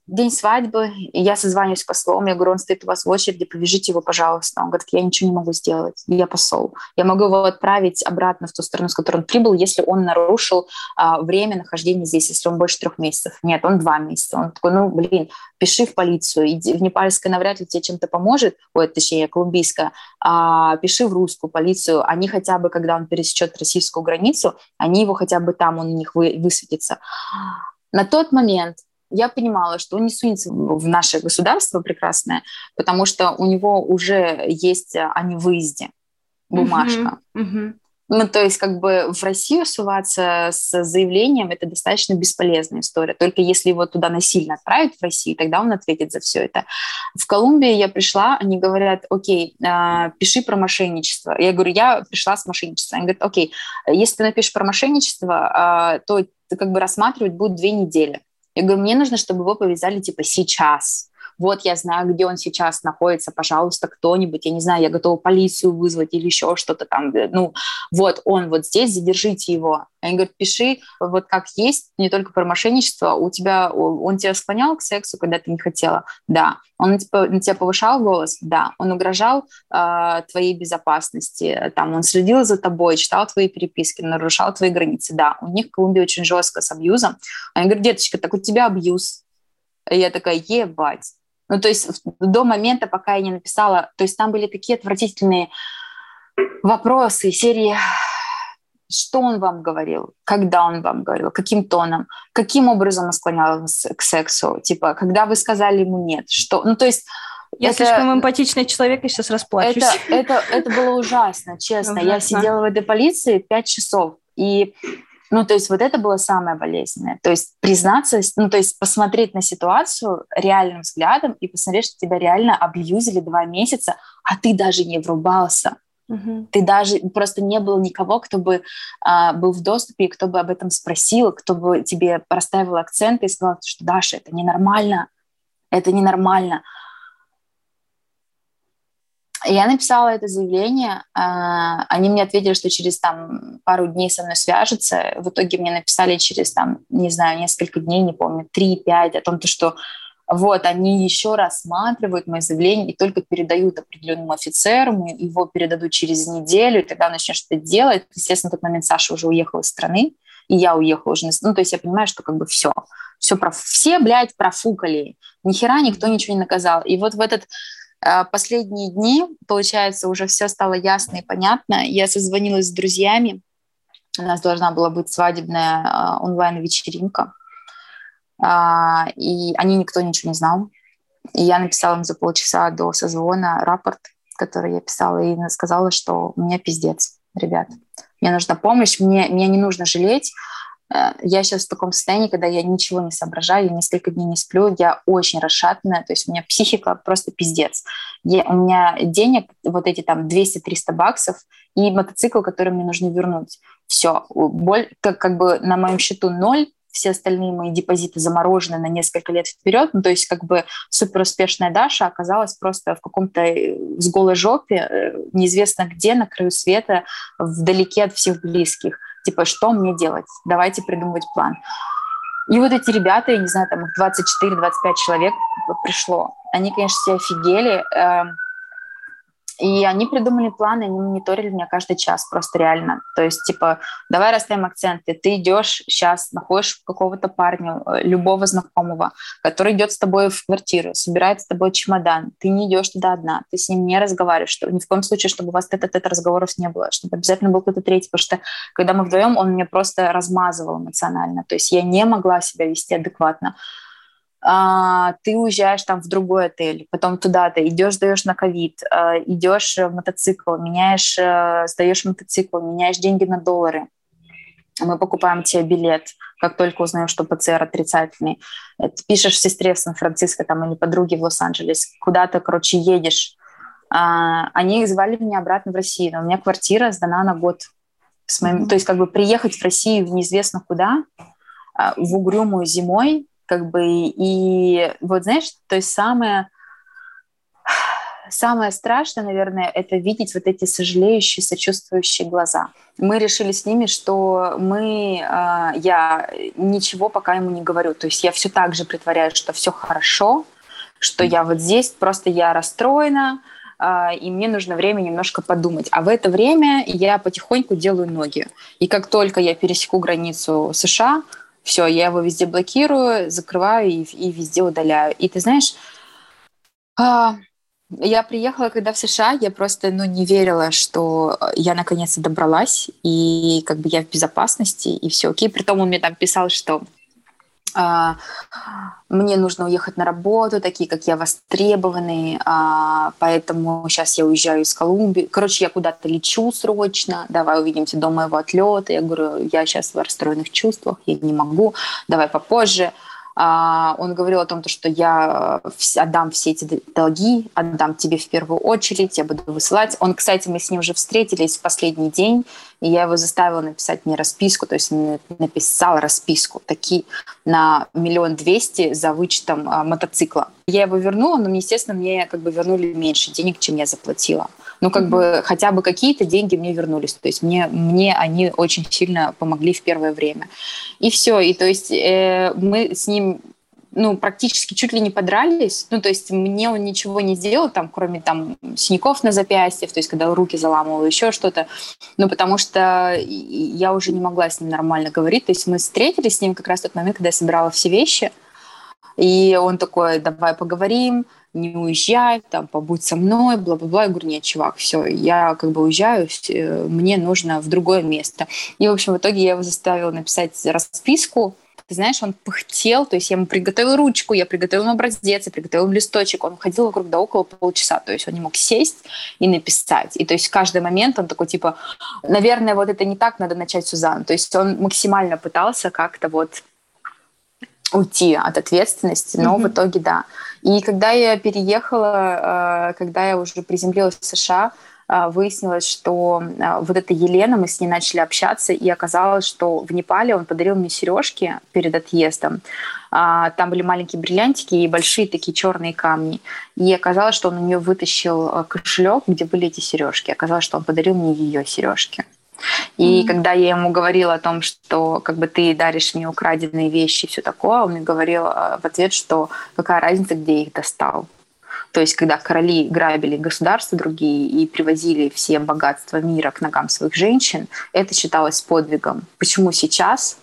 день свадьбы, я созваниваюсь с послом, я говорю, он стоит у вас в очереди, повяжите его, пожалуйста. Он говорит, я ничего не могу сделать, я посол. Я могу его отправить обратно в ту страну, с которой он прибыл, если он нарушил э, время нахождения здесь, если он больше трех месяцев. Нет, он два месяца. Он такой, ну, блин, пиши в полицию, иди, в непальское навряд ли тебе чем-то поможет, ой, точнее, колумбийское, а, пиши в русскую полицию. Они хотя бы, когда он пересечет российскую границу, они его хотя бы там, он у них вы, высветится. На тот момент я понимала, что он не сунется в наше государство прекрасное, потому что у него уже есть о невыезде бумажка. Uh-huh, uh-huh. Ну, то есть, как бы в Россию суваться с заявлением это достаточно бесполезная история. Только если его туда насильно отправить в Россию, тогда он ответит за все это. В Колумбии я пришла, они говорят, окей, э, пиши про мошенничество. Я говорю, я пришла с мошенничеством. Они говорят, окей, если ты напишешь про мошенничество, э, то как бы рассматривать будет две недели. Я говорю, мне нужно, чтобы его повязали типа сейчас вот я знаю, где он сейчас находится, пожалуйста, кто-нибудь, я не знаю, я готова полицию вызвать или еще что-то там, э, ну, вот он вот здесь, задержите его. Они говорят, пиши вот как есть, не только про мошенничество, у тебя, он тебя склонял к сексу, когда ты не хотела? Да. Он типа, на тебя повышал голос? Да. Он угрожал э, твоей безопасности? Там, он следил за тобой, читал твои переписки, нарушал твои границы? Да. У них в Колумбии очень жестко с абьюзом. Они говорят, деточка, так у тебя абьюз. И я такая, ебать. Ну, то есть до момента, пока я не написала, то есть там были такие отвратительные вопросы серии что он вам говорил, когда он вам говорил, каким тоном, каким образом он склонял вас к сексу, типа, когда вы сказали ему нет, что, ну, то есть я это, слишком эмпатичный человек, я сейчас расплачусь. Это, это, это было ужасно, честно. Ужасно. Я сидела в этой полиции пять часов, и ну, то есть вот это было самое болезненное. То есть признаться, ну, то есть посмотреть на ситуацию реальным взглядом и посмотреть, что тебя реально абьюзили два месяца, а ты даже не врубался. Угу. Ты даже просто не было никого, кто бы а, был в доступе, кто бы об этом спросил, кто бы тебе расставил акценты и сказал, что Даша, это ненормально, это ненормально. Я написала это заявление, а, они мне ответили, что через там пару дней со мной свяжутся. В итоге мне написали через там, не знаю, несколько дней, не помню, 3-5 о том, что вот, они еще рассматривают мое заявление и только передают определенному офицеру, его передадут через неделю, и тогда начнешь что-то делать. Естественно, в тот момент Саша уже уехал из страны, и я уехала уже. Ну, то есть я понимаю, что как бы все, все, про, все, блядь, профукали. Ни хера никто ничего не наказал. И вот в этот последние дни, получается, уже все стало ясно и понятно. Я созвонилась с друзьями. У нас должна была быть свадебная а, онлайн-вечеринка. А, и они никто ничего не знал. И я написала им за полчаса до созвона рапорт, который я писала, и сказала, что у меня пиздец, ребят. Мне нужна помощь, мне, мне не нужно жалеть, я сейчас в таком состоянии, когда я ничего не соображаю, я несколько дней не сплю, я очень расшатанная, то есть у меня психика просто пиздец. Я, у меня денег, вот эти там 200-300 баксов и мотоцикл, который мне нужно вернуть. Все, боль, как, как бы на моем счету ноль, все остальные мои депозиты заморожены на несколько лет вперед. Ну, то есть как бы супер успешная Даша оказалась просто в каком-то э, с голой жопе, э, неизвестно где, на краю света, вдалеке от всех близких типа, что мне делать? Давайте придумывать план. И вот эти ребята, я не знаю, там их 24-25 человек пришло. Они, конечно, все офигели. И они придумали планы, они мониторили меня каждый час, просто реально. То есть, типа, давай расставим акценты. Ты идешь сейчас, находишь какого-то парня, э, любого знакомого, который идет с тобой в квартиру, собирает с тобой чемодан. Ты не идешь туда одна, ты с ним не разговариваешь. Что, ни в коем случае, чтобы у вас этот это разговоров не было, чтобы обязательно был кто-то третий. Потому что, когда мы вдвоем, он меня просто размазывал эмоционально. То есть я не могла себя вести адекватно а, ты уезжаешь там в другой отель, потом туда-то, идешь, даешь на ковид, а, идешь в мотоцикл, меняешь, а, сдаешь мотоцикл, меняешь деньги на доллары. мы покупаем тебе билет, как только узнаем, что ПЦР отрицательный. Ты пишешь сестре в Сан-Франциско там, или подруге в Лос-Анджелес, куда-то, короче, едешь. А, они звали меня обратно в Россию, но у меня квартира сдана на год. С моим, mm-hmm. То есть как бы приехать в Россию в неизвестно куда, а, в угрюмую зимой, как бы, и вот знаешь, то есть самое самое страшное, наверное, это видеть вот эти сожалеющие, сочувствующие глаза. Мы решили с ними, что мы, э, я ничего пока ему не говорю. То есть я все так же притворяю, что все хорошо, что я вот здесь, просто я расстроена, э, и мне нужно время немножко подумать. А в это время я потихоньку делаю ноги. И как только я пересеку границу США, все, я его везде блокирую, закрываю и, и везде удаляю. И ты знаешь, а, я приехала, когда в США, я просто ну, не верила, что я наконец-то добралась, и как бы я в безопасности, и все окей. Притом он мне там писал, что мне нужно уехать на работу, такие как я востребованные, а, поэтому сейчас я уезжаю из Колумбии. Короче, я куда-то лечу срочно, давай увидимся до моего отлета. Я говорю, я сейчас в расстроенных чувствах, я не могу, давай попозже. А, он говорил о том, что я отдам все эти долги, отдам тебе в первую очередь, я буду высылать. Он, кстати, мы с ним уже встретились в последний день, и я его заставила написать мне расписку, то есть написал расписку таки на миллион двести за вычетом а, мотоцикла. Я его вернула, но, естественно, мне как бы вернули меньше денег, чем я заплатила ну, как mm-hmm. бы хотя бы какие-то деньги мне вернулись. То есть мне, мне они очень сильно помогли в первое время. И все. И то есть э, мы с ним ну, практически чуть ли не подрались. Ну, то есть мне он ничего не сделал, там, кроме там синяков на запястье, то есть когда руки заламывал, еще что-то. Ну, потому что я уже не могла с ним нормально говорить. То есть мы встретились с ним как раз в тот момент, когда я собирала все вещи. И он такой, давай поговорим не уезжай, там, побудь со мной, бла-бла-бла. Я говорю, нет, чувак, все, я как бы уезжаю, мне нужно в другое место. И, в общем, в итоге я его заставила написать расписку, ты знаешь, он пыхтел, то есть я ему приготовила ручку, я приготовила ему образец, я приготовила листочек, он ходил вокруг да около полчаса, то есть он не мог сесть и написать. И то есть в каждый момент он такой, типа, наверное, вот это не так надо начать, Сузан. То есть он максимально пытался как-то вот уйти от ответственности, но mm-hmm. в итоге да. И когда я переехала, э, когда я уже приземлилась в США, выяснилось, что э, вот эта Елена, мы с ней начали общаться, и оказалось, что в Непале он подарил мне сережки перед отъездом. А, там были маленькие бриллиантики и большие такие черные камни. И оказалось, что он у нее вытащил кошелек, где были эти сережки. Оказалось, что он подарил мне ее сережки. И mm-hmm. когда я ему говорила о том, что как бы ты даришь мне украденные вещи и все такое, он мне говорил в ответ, что какая разница, где их достал. То есть, когда короли грабили государства другие и привозили все богатства мира к ногам своих женщин, это считалось подвигом. Почему сейчас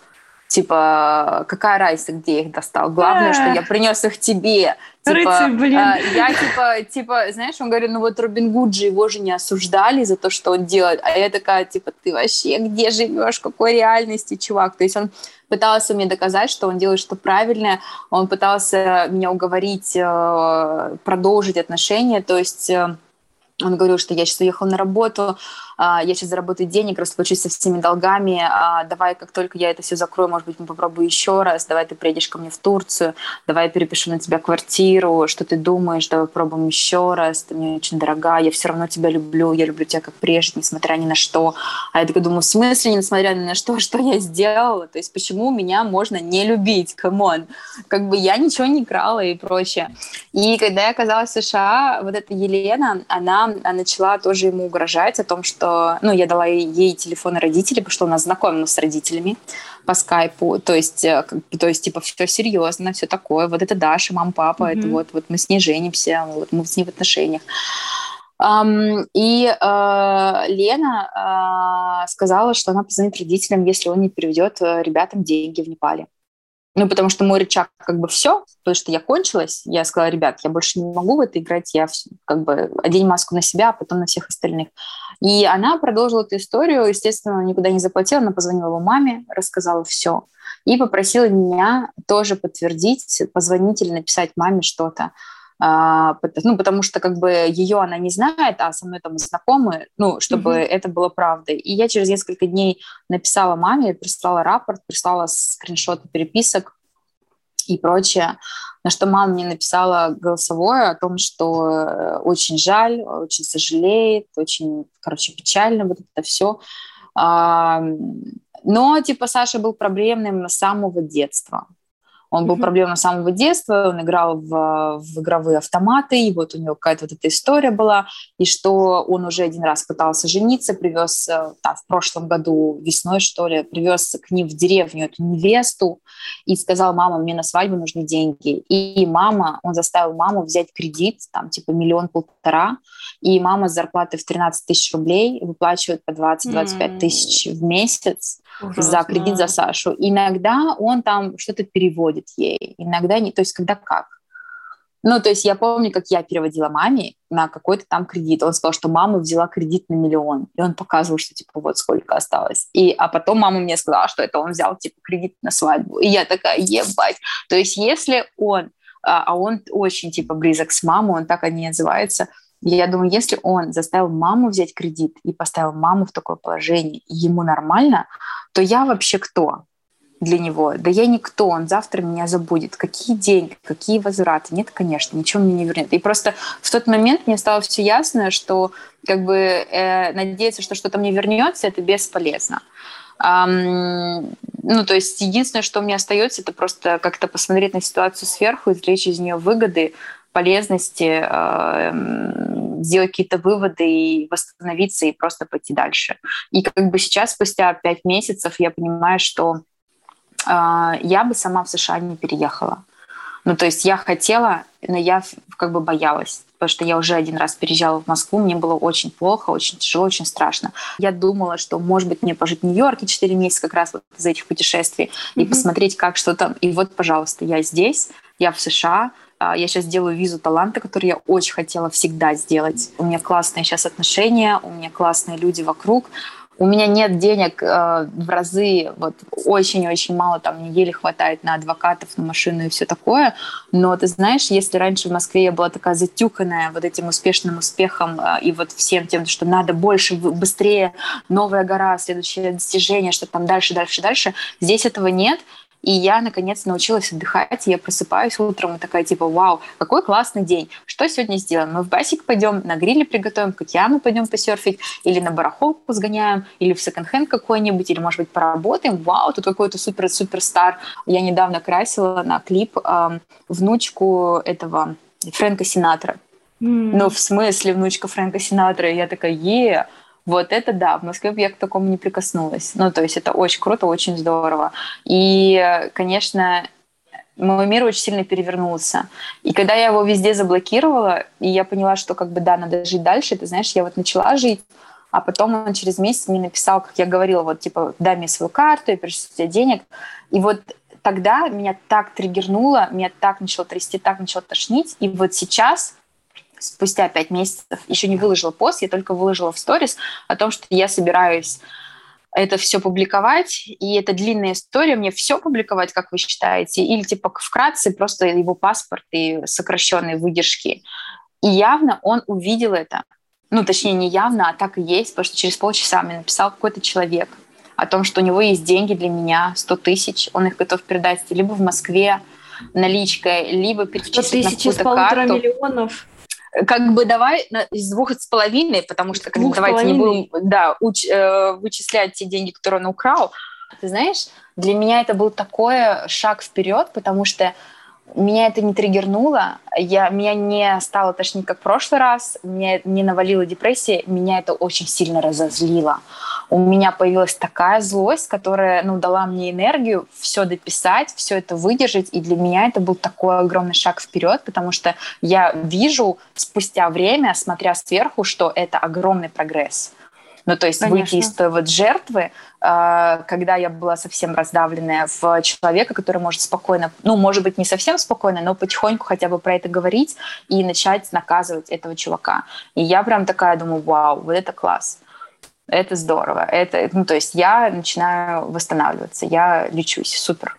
типа, какая разница, где я их достал? Главное, что я принес их тебе. Типа, Рыцарь, блин. А, я типа, типа, знаешь, он говорит, ну вот Робин Гуд же его же не осуждали за то, что он делает. А я такая, типа, ты вообще где живешь, в какой реальности, чувак? То есть он пытался мне доказать, что он делает что правильное, он пытался меня уговорить э, продолжить отношения, то есть э, он говорил, что я сейчас уехал на работу, я сейчас заработаю денег, расплачусь со всеми долгами, а, давай, как только я это все закрою, может быть, мы попробуем еще раз, давай ты приедешь ко мне в Турцию, давай я перепишу на тебя квартиру, что ты думаешь, давай попробуем еще раз, ты мне очень дорога, я все равно тебя люблю, я люблю тебя как прежде, несмотря ни на что. А я такая думаю, в смысле, несмотря ни на что, что я сделала? То есть почему меня можно не любить? Come on. Как бы я ничего не крала и прочее. И когда я оказалась в США, вот эта Елена, она начала тоже ему угрожать о том, что что, ну, я дала ей телефоны родителей, потому что у нас знакомы с родителями по скайпу, то есть, э, то есть, типа, все серьезно, все такое, вот это Даша, мам, папа, mm-hmm. это вот, вот мы с ней женимся, вот мы с ней в отношениях. Um, и uh, Лена uh, сказала, что она позвонит родителям, если он не переведет ребятам деньги в Непале. Ну, потому что мой рычаг как бы все, потому что я кончилась. Я сказала, ребят, я больше не могу в это играть, я как бы одень маску на себя, а потом на всех остальных. И она продолжила эту историю, естественно, никуда не заплатила, она позвонила его маме, рассказала все. И попросила меня тоже подтвердить, позвонить или написать маме что-то. А, ну, потому что как бы ее она не знает, а со мной там знакомы, ну, чтобы mm-hmm. это было правдой. И я через несколько дней написала маме, прислала рапорт, прислала скриншоты переписок и прочее, на что мама мне написала голосовое о том, что э, очень жаль, очень сожалеет, очень, короче, печально вот это все. Но, типа, Саша был проблемным с самого детства. Он был проблемным с самого детства, он играл в, в игровые автоматы, и вот у него какая-то вот эта история была, и что он уже один раз пытался жениться, привез э, там, в прошлом году, весной, что ли, привез к ним в деревню эту невесту и сказал, мама, мне на свадьбу нужны деньги. И мама, он заставил маму взять кредит, там, типа, миллион-полтора, и мама с зарплатой в 13 тысяч рублей выплачивает по 20-25 тысяч в месяц, Ужасно. за кредит за Сашу. Иногда он там что-то переводит ей, иногда не, то есть когда как. Ну, то есть я помню, как я переводила маме на какой-то там кредит. Он сказал, что мама взяла кредит на миллион. И он показывал, что, типа, вот сколько осталось. И, а потом мама мне сказала, что это он взял, типа, кредит на свадьбу. И я такая, ебать. То есть если он, а, а он очень, типа, близок с мамой, он так они называются, я думаю, если он заставил маму взять кредит и поставил маму в такое положение, и ему нормально, то я вообще кто для него? Да я никто, он завтра меня забудет. Какие деньги, какие возвраты? Нет, конечно, ничего мне не вернет. И просто в тот момент мне стало все ясно, что как бы э, надеяться, что что-то мне вернется, это бесполезно. Um, ну, то есть единственное, что мне остается, это просто как-то посмотреть на ситуацию сверху, извлечь из нее выгоды, полезности, э, сделать какие-то выводы и восстановиться и просто пойти дальше. И как бы сейчас, спустя пять месяцев, я понимаю, что э, я бы сама в США не переехала. Ну, то есть я хотела, но я как бы боялась, потому что я уже один раз переезжала в Москву, мне было очень плохо, очень тяжело, очень страшно. Я думала, что, может быть, мне пожить в Нью-Йорке 4 месяца как раз вот из этих путешествий mm-hmm. и посмотреть, как что там. И вот, пожалуйста, я здесь, я в США, а, я сейчас делаю визу таланта, которую я очень хотела всегда сделать. У меня классные сейчас отношения, у меня классные люди вокруг. У меня нет денег э, в разы, вот очень-очень мало, там мне еле хватает на адвокатов, на машину и все такое. Но ты знаешь, если раньше в Москве я была такая затюканная вот этим успешным успехом э, и вот всем тем, что надо больше, быстрее, новая гора, следующее достижение, что там дальше, дальше, дальше, здесь этого нет. И я, наконец, научилась отдыхать. Я просыпаюсь утром и такая, типа, вау, какой классный день. Что сегодня сделаем? Мы в басик пойдем, на гриле приготовим, к океану пойдем посерфить, или на барахолку сгоняем, или в секонд-хенд какой-нибудь, или, может быть, поработаем. Вау, тут какой-то супер-суперстар. Я недавно красила на клип э, внучку этого Фрэнка Синатра. Mm. Ну, в смысле, внучка Фрэнка Синатра. И я такая, е, вот это да, в Москве бы я к такому не прикоснулась. Ну, то есть это очень круто, очень здорово. И, конечно, мой мир очень сильно перевернулся. И когда я его везде заблокировала, и я поняла, что как бы да, надо жить дальше, ты знаешь, я вот начала жить, а потом он через месяц мне написал, как я говорила, вот типа, дай мне свою карту, я пришлю тебе денег. И вот тогда меня так триггернуло, меня так начало трясти, так начало тошнить. И вот сейчас спустя пять месяцев еще не выложила пост, я только выложила в сторис о том, что я собираюсь это все публиковать, и это длинная история, мне все публиковать, как вы считаете, или типа вкратце просто его паспорт и сокращенные выдержки. И явно он увидел это, ну, точнее, не явно, а так и есть, потому что через полчаса мне написал какой-то человек о том, что у него есть деньги для меня, 100 тысяч, он их готов передать либо в Москве наличкой, либо перечислить на какую-то карту. миллионов как бы давай из двух с половиной, потому что как бы, давайте не будем да, уч, э, вычислять те деньги, которые он украл. Ты знаешь, для меня это был такой шаг вперед, потому что меня это не триггернуло, я, меня не стало тошнить, как в прошлый раз, меня не навалила депрессия, меня это очень сильно разозлило. У меня появилась такая злость, которая ну, дала мне энергию все дописать, все это выдержать, и для меня это был такой огромный шаг вперед, потому что я вижу спустя время, смотря сверху, что это огромный прогресс. Ну, то есть Конечно. выйти из той вот жертвы, э, когда я была совсем раздавленная, в человека, который может спокойно, ну, может быть, не совсем спокойно, но потихоньку хотя бы про это говорить и начать наказывать этого чувака. И я прям такая думаю, вау, вот это класс. Это здорово. Это, ну, то есть я начинаю восстанавливаться, я лечусь, супер.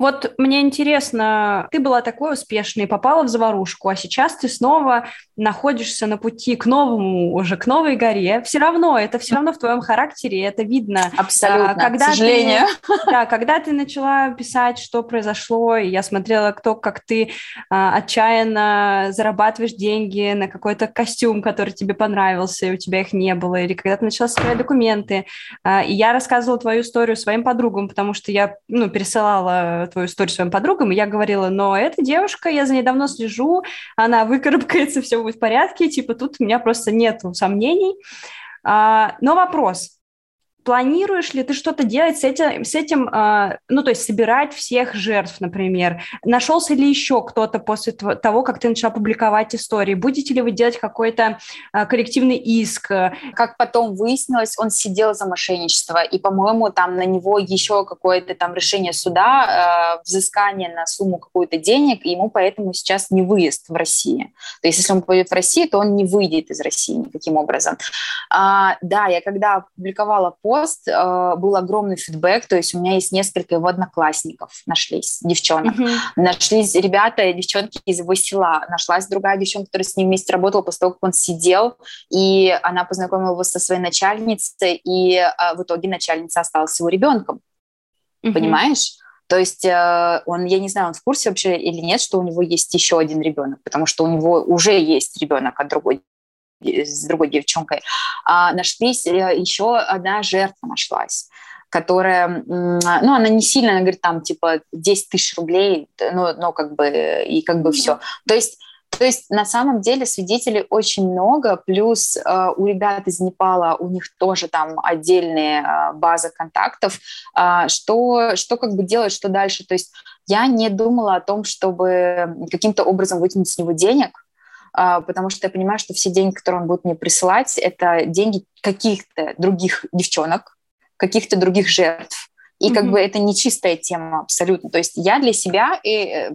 Вот мне интересно, ты была такой успешной, попала в заварушку, а сейчас ты снова находишься на пути к новому, уже к новой горе. Все равно, это все равно в твоем характере, это видно. Абсолютно, когда к сожалению. Ты, да, когда ты начала писать, что произошло, и я смотрела, кто, как ты а, отчаянно зарабатываешь деньги на какой-то костюм, который тебе понравился, и у тебя их не было, или когда ты начала собирать документы, а, и я рассказывала твою историю своим подругам, потому что я, ну, пересылала твою историю своим подругам, и я говорила, но эта девушка, я за ней давно слежу, она выкарабкается, все будет в порядке, типа тут у меня просто нет сомнений. А, но вопрос, Планируешь ли ты что-то делать с этим, с этим э, ну, то есть собирать всех жертв, например? Нашелся ли еще кто-то после того, как ты начала публиковать истории? Будете ли вы делать какой-то э, коллективный иск? Как потом выяснилось, он сидел за мошенничество, и, по-моему, там на него еще какое-то там решение суда, э, взыскание на сумму какую-то денег, и ему поэтому сейчас не выезд в России. То есть, если он пойдет в Россию, то он не выйдет из России никаким образом. А, да, я когда публиковала пост, э, был огромный фидбэк, то есть у меня есть несколько его одноклассников, нашлись девчонок, mm-hmm. нашлись ребята, девчонки из его села, нашлась другая девчонка, которая с ним вместе работала после того, как он сидел, и она познакомила его со своей начальницей, и э, в итоге начальница осталась его ребенком, mm-hmm. понимаешь? То есть э, он, я не знаю, он в курсе вообще или нет, что у него есть еще один ребенок, потому что у него уже есть ребенок от другой с другой девчонкой, а, нашлись, э, еще одна жертва нашлась которая, ну, она не сильно, она говорит, там, типа, 10 тысяч рублей, ну, но как бы, и как бы все. То есть то есть на самом деле свидетелей очень много, плюс э, у ребят из Непала у них тоже там отдельные э, базы контактов, э, что, что как бы делать, что дальше. То есть я не думала о том, чтобы каким-то образом вытянуть с него денег, потому что я понимаю, что все деньги, которые он будет мне присылать, это деньги каких-то других девчонок, каких-то других жертв. И mm-hmm. как бы это не чистая тема абсолютно. То есть я для себя э,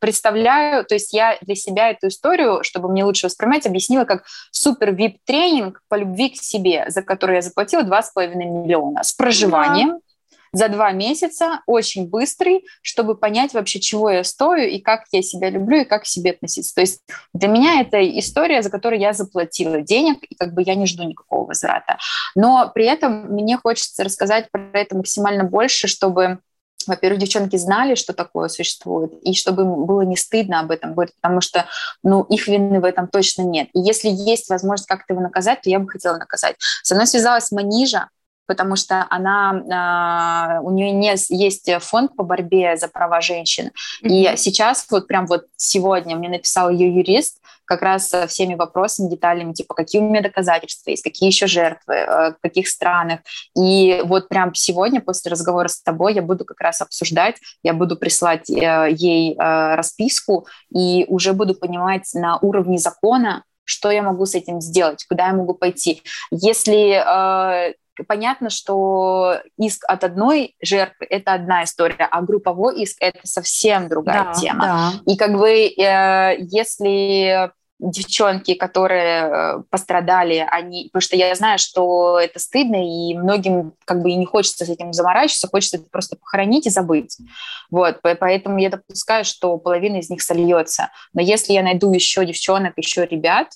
представляю, то есть я для себя эту историю, чтобы мне лучше воспринимать, объяснила как супер вип тренинг по любви к себе, за который я заплатила 2,5 миллиона с проживанием, mm-hmm за два месяца, очень быстрый, чтобы понять вообще, чего я стою и как я себя люблю и как к себе относиться. То есть для меня это история, за которую я заплатила денег, и как бы я не жду никакого возврата. Но при этом мне хочется рассказать про это максимально больше, чтобы во-первых, девчонки знали, что такое существует, и чтобы им было не стыдно об этом говорить, потому что, ну, их вины в этом точно нет. И если есть возможность как-то его наказать, то я бы хотела наказать. Со мной связалась Манижа, потому что она, а, у нее не, есть фонд по борьбе за права женщин. Mm-hmm. И сейчас, вот прям вот сегодня мне написал ее юрист, как раз со всеми вопросами, деталями, типа, какие у меня доказательства есть, какие еще жертвы, э, в каких странах. И вот прям сегодня, после разговора с тобой, я буду как раз обсуждать, я буду прислать э, ей э, расписку и уже буду понимать на уровне закона, что я могу с этим сделать, куда я могу пойти. Если понятно, что иск от одной жертвы – это одна история, а групповой иск – это совсем другая да, тема. Да. И как бы э, если девчонки, которые э, пострадали, они, потому что я знаю, что это стыдно, и многим как бы и не хочется с этим заморачиваться, хочется это просто похоронить и забыть. Вот, поэтому я допускаю, что половина из них сольется. Но если я найду еще девчонок, еще ребят,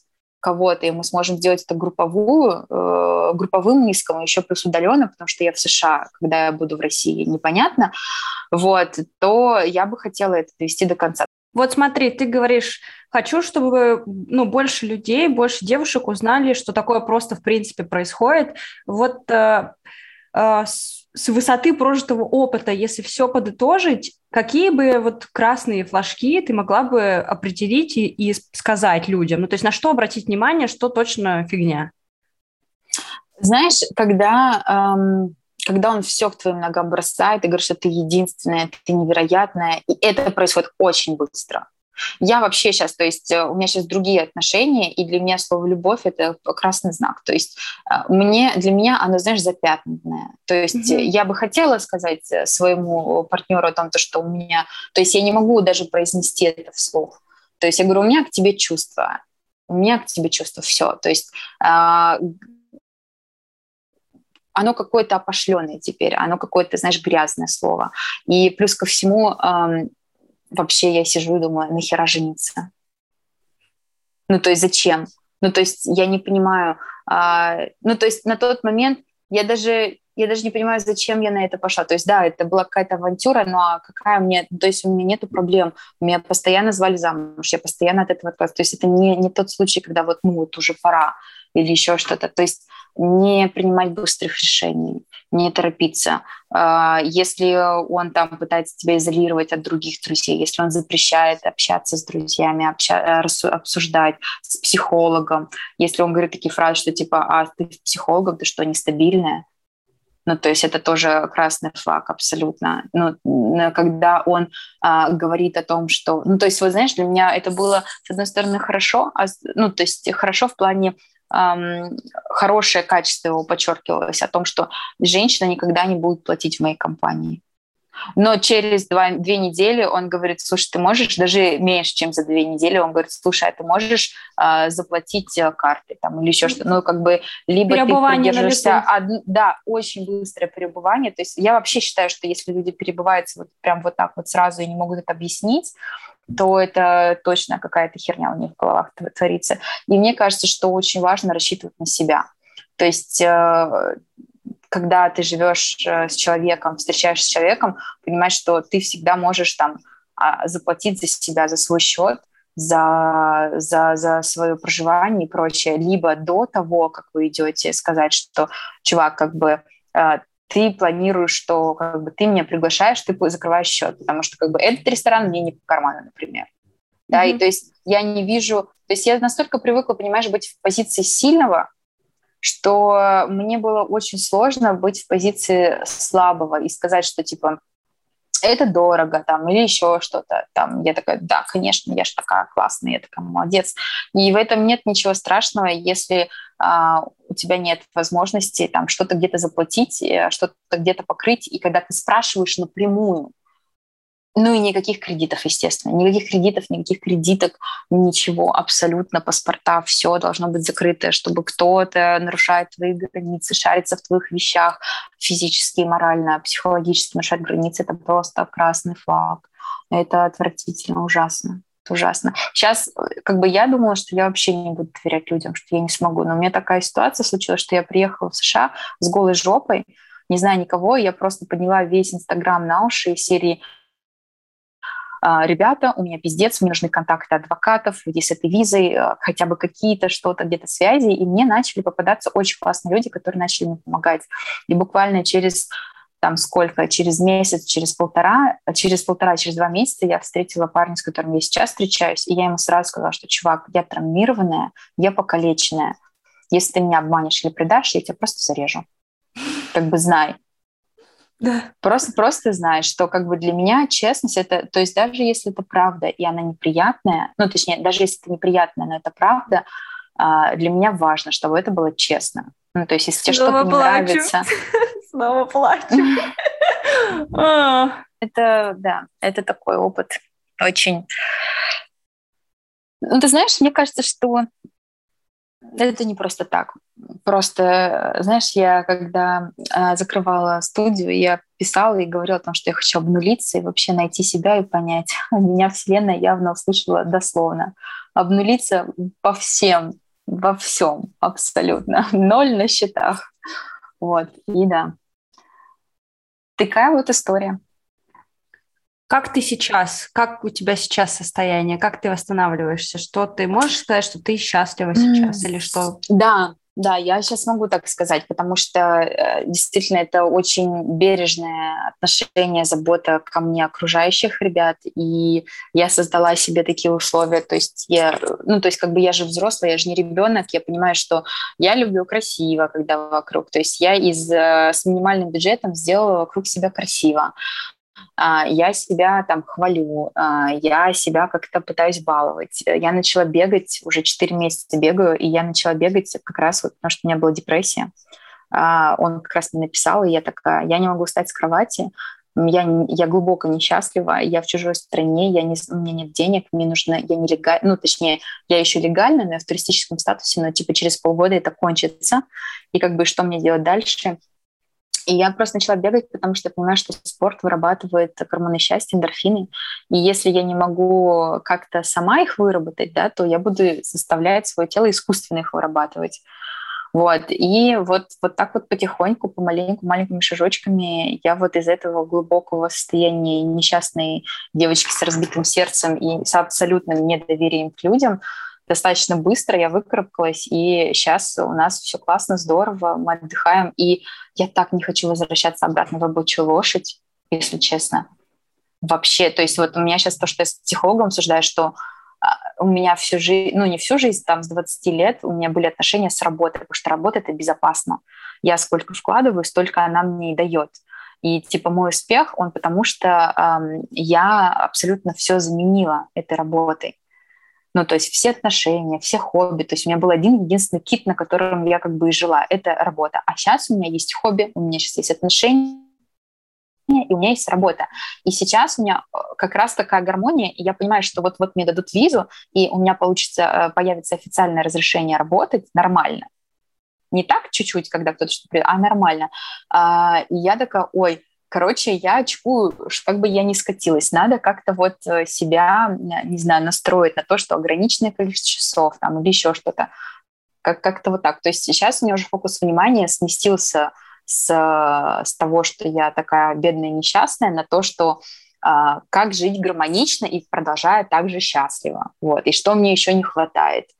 кого-то, и мы сможем сделать это групповую, э, групповым иском, еще плюс удаленно, потому что я в США, когда я буду в России, непонятно, вот, то я бы хотела это довести до конца. Вот смотри, ты говоришь, хочу, чтобы ну, больше людей, больше девушек узнали, что такое просто в принципе происходит. Вот э, э, с высоты прожитого опыта, если все подытожить, какие бы вот красные флажки ты могла бы определить и, и сказать людям? Ну, то есть на что обратить внимание, что точно фигня? Знаешь, когда, эм, когда он все к твоим ногам бросает и говорит, что ты единственная, ты невероятная, и это происходит очень быстро. Я вообще сейчас, то есть э, у меня сейчас другие отношения, и для меня слово «любовь» — это красный знак. То есть э, мне, для меня оно, знаешь, запятнанное. То есть mm-hmm. я бы хотела сказать э, своему партнеру о том, то, что у меня... То есть я не могу даже произнести это вслух. То есть я говорю, у меня к тебе чувства, у меня к тебе чувства, все. То есть а, оно какое-то опошленное теперь, оно какое-то, знаешь, грязное слово. И плюс ко всему, вообще я сижу и думаю, нахера жениться? Ну, то есть зачем? Ну, то есть я не понимаю. А, ну, то есть на тот момент я даже я даже не понимаю, зачем я на это пошла. То есть, да, это была какая-то авантюра, но какая мне... То есть у меня нету проблем. Меня постоянно звали замуж, я постоянно от этого отказывалась. То есть это не, не тот случай, когда вот, ну, вот уже пора или еще что-то. То есть не принимать быстрых решений, не торопиться. А, если он там пытается тебя изолировать от других друзей, если он запрещает общаться с друзьями, обща- обсуждать с психологом, если он говорит такие фразы, что типа, а ты с психологом, ты что, нестабильная? Ну, то есть это тоже красный флаг абсолютно. Ну, когда он а, говорит о том, что... Ну, то есть, вот знаешь, для меня это было, с одной стороны, хорошо, а, ну, то есть хорошо в плане хорошее качество его подчеркивалось о том, что женщина никогда не будет платить в моей компании. Но через два, две недели он говорит, слушай, ты можешь, даже меньше, чем за две недели, он говорит, слушай, а ты можешь э, заплатить э, картой там, или еще что-то. Ну, как бы, либо ты придерживаешься... Од... Да, очень быстрое перебывание. То есть я вообще считаю, что если люди перебываются вот прям вот так вот сразу и не могут это объяснить, то это точно какая-то херня у них в головах творится. И мне кажется, что очень важно рассчитывать на себя. То есть э, когда ты живешь э, с человеком, встречаешься с человеком, понимаешь, что ты всегда можешь там а, заплатить за себя, за свой счет, за, за, за свое проживание и прочее, либо до того, как вы идете, сказать, что, чувак, как бы э, ты планируешь, что как бы ты меня приглашаешь, ты закрываешь счет, потому что как бы этот ресторан мне не по карману, например. Да, mm-hmm. и то есть я не вижу, то есть я настолько привыкла, понимаешь, быть в позиции сильного, что мне было очень сложно быть в позиции слабого и сказать, что типа это дорого там или еще что-то там. Я такая, да, конечно, я же такая классная, я такая молодец. И в этом нет ничего страшного, если а, у тебя нет возможности там что-то где-то заплатить, э, что-то где-то покрыть. И когда ты спрашиваешь напрямую, ну и никаких кредитов, естественно. Никаких кредитов, никаких кредиток, ничего, абсолютно паспорта, все должно быть закрыто, чтобы кто-то нарушает твои границы, шарится в твоих вещах физически, морально, психологически нарушает границы. Это просто красный флаг. Это отвратительно, ужасно. Это ужасно. Сейчас, как бы я думала, что я вообще не буду доверять людям, что я не смогу. Но у меня такая ситуация случилась, что я приехала в США с голой жопой, не знаю никого, я просто подняла весь Инстаграм на уши из серии ребята, у меня пиздец, мне нужны контакты адвокатов, людей с этой визой, а, хотя бы какие-то что-то, где-то связи, и мне начали попадаться очень классные люди, которые начали мне помогать. И буквально через там сколько, через месяц, через полтора, через полтора, через два месяца я встретила парня, с которым я сейчас встречаюсь, и я ему сразу сказала, что, чувак, я травмированная, я покалеченная. Если ты меня обманешь или предашь, я тебя просто зарежу. Как бы знай. Да. Просто, просто знаешь, что как бы для меня честность это, то есть даже если это правда и она неприятная, ну точнее, даже если это неприятная, но это правда, а, для меня важно, чтобы это было честно. Ну то есть если тебе что-то не нравится... Снова плачу. А. Это, да, это такой опыт очень... Ну, ты знаешь, мне кажется, что это не просто так. Просто, знаешь, я когда э, закрывала студию, я писала и говорила о том, что я хочу обнулиться и вообще найти себя и понять. Меня Вселенная явно услышала дословно. Обнулиться по всем, во всем абсолютно. Ноль на счетах. Вот, и да. Такая вот история. Как ты сейчас? Как у тебя сейчас состояние? Как ты восстанавливаешься? Что ты можешь сказать, что ты счастлива сейчас mm. или что? Да, да, я сейчас могу так сказать, потому что э, действительно это очень бережное отношение, забота ко мне окружающих ребят, и я создала себе такие условия, то есть я, ну то есть как бы я же взрослая, я же не ребенок, я понимаю, что я люблю красиво, когда вокруг, то есть я из э, с минимальным бюджетом сделала вокруг себя красиво, я себя там хвалю, а, я себя как-то пытаюсь баловать. Я начала бегать, уже 4 месяца бегаю, и я начала бегать как раз вот потому, что у меня была депрессия. А, он как раз мне написал, и я такая, я не могу встать с кровати, я, я глубоко несчастлива, я в чужой стране, я не, у меня нет денег, мне нужно, я не легально, ну, точнее, я еще легально, но я в туристическом статусе, но типа через полгода это кончится, и как бы что мне делать дальше? И я просто начала бегать, потому что я понимаю, что спорт вырабатывает гормоны счастья, эндорфины. И если я не могу как-то сама их выработать, да, то я буду заставлять свое тело искусственно их вырабатывать. Вот. И вот, вот так вот потихоньку, помаленьку, маленькими шажочками я вот из этого глубокого состояния несчастной девочки с разбитым сердцем и с абсолютным недоверием к людям достаточно быстро я выкарабкалась, и сейчас у нас все классно, здорово, мы отдыхаем, и я так не хочу возвращаться обратно в рабочую лошадь, если честно. Вообще, то есть вот у меня сейчас то, что я с психологом обсуждаю, что а, у меня всю жизнь, ну не всю жизнь, там с 20 лет у меня были отношения с работой, потому что работа это безопасно. Я сколько вкладываю, столько она мне и дает. И типа мой успех, он потому что эм, я абсолютно все заменила этой работой. Ну, то есть все отношения, все хобби. То есть у меня был один единственный кит, на котором я как бы и жила. Это работа. А сейчас у меня есть хобби, у меня сейчас есть отношения, и у меня есть работа. И сейчас у меня э, как раз такая гармония, и я понимаю, что вот-вот мне дадут визу, и у меня получится, э, появится официальное разрешение работать нормально. Не так чуть-чуть, когда кто-то что-то... А нормально. А, и я такая, ой, Короче, я очкую, как бы я не скатилась. Надо как-то вот э, себя, не знаю, настроить на то, что ограниченное количество часов там, или еще что-то. Как- как-то вот так. То есть сейчас у меня уже фокус внимания сместился с, с того, что я такая бедная несчастная, на то, что а, как жить гармонично и продолжая также счастливо. Вот. И что мне еще не хватает.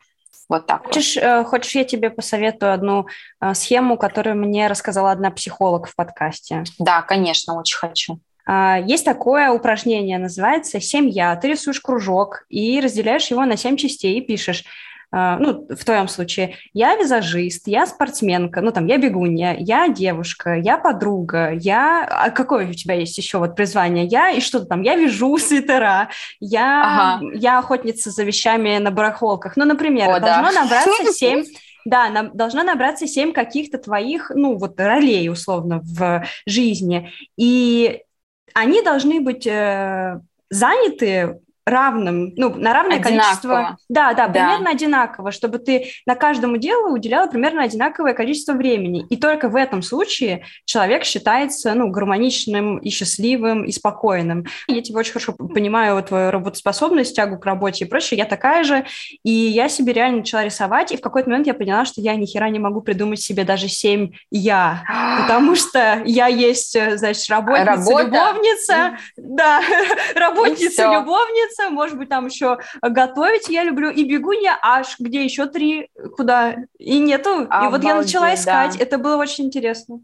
Вот так. Хочешь, вот. Э, хочешь, я тебе посоветую одну э, схему, которую мне рассказала одна психолог в подкасте? Да, конечно, очень хочу. А, есть такое упражнение, называется «Семья». Ты рисуешь кружок и разделяешь его на семь частей и пишешь ну, в твоем случае, я визажист, я спортсменка, ну, там, я бегунья, я девушка, я подруга, я... А какое у тебя есть еще вот призвание? Я и что-то там, я вяжу свитера, я, ага. я охотница за вещами на барахолках. Ну, например, О, должно да. набраться семь да, нам должна набраться семь каких-то твоих, ну, вот ролей, условно, в жизни. И они должны быть э, заняты равным, ну, на равное одинаково. количество... Да, да, да, примерно одинаково, чтобы ты на каждому делу уделяла примерно одинаковое количество времени. И только в этом случае человек считается, ну, гармоничным и счастливым, и спокойным. Я тебя очень хорошо понимаю, твою работоспособность, тягу к работе и прочее. Я такая же, и я себе реально начала рисовать, и в какой-то момент я поняла, что я ни хера не могу придумать себе даже семь «я», потому что я есть, значит, работница-любовница, да, работница-любовница, учиться, может быть, там еще готовить я люблю, и бегунья аж, где еще три, куда, и нету. Обалдеть, и вот я начала искать, да. это было очень интересно.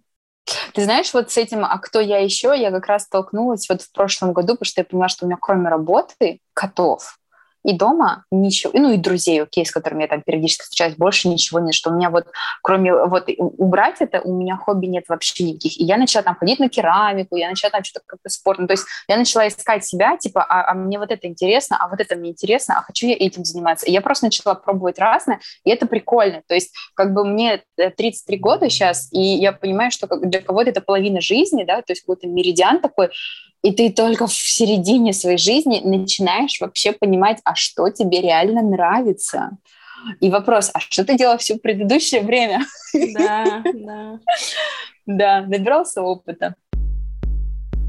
Ты знаешь, вот с этим, а кто я еще, я как раз столкнулась вот в прошлом году, потому что я поняла, что у меня кроме работы котов, и дома ничего, ну и друзей, окей, с которыми я там периодически встречаюсь, больше ничего нет, что у меня вот, кроме вот убрать это, у меня хобби нет вообще никаких. И я начала там ходить на керамику, я начала там что-то как-то спорт, ну, то есть я начала искать себя, типа, а, а мне вот это интересно, а вот это мне интересно, а хочу я этим заниматься. И я просто начала пробовать разное, и это прикольно. То есть как бы мне 33 э, года сейчас, и я понимаю, что для кого-то это половина жизни, да, то есть какой-то меридиан такой, и ты только в середине своей жизни начинаешь вообще понимать, а что тебе реально нравится. И вопрос, а что ты делал все предыдущее время? Да, да. Да, набирался опыта.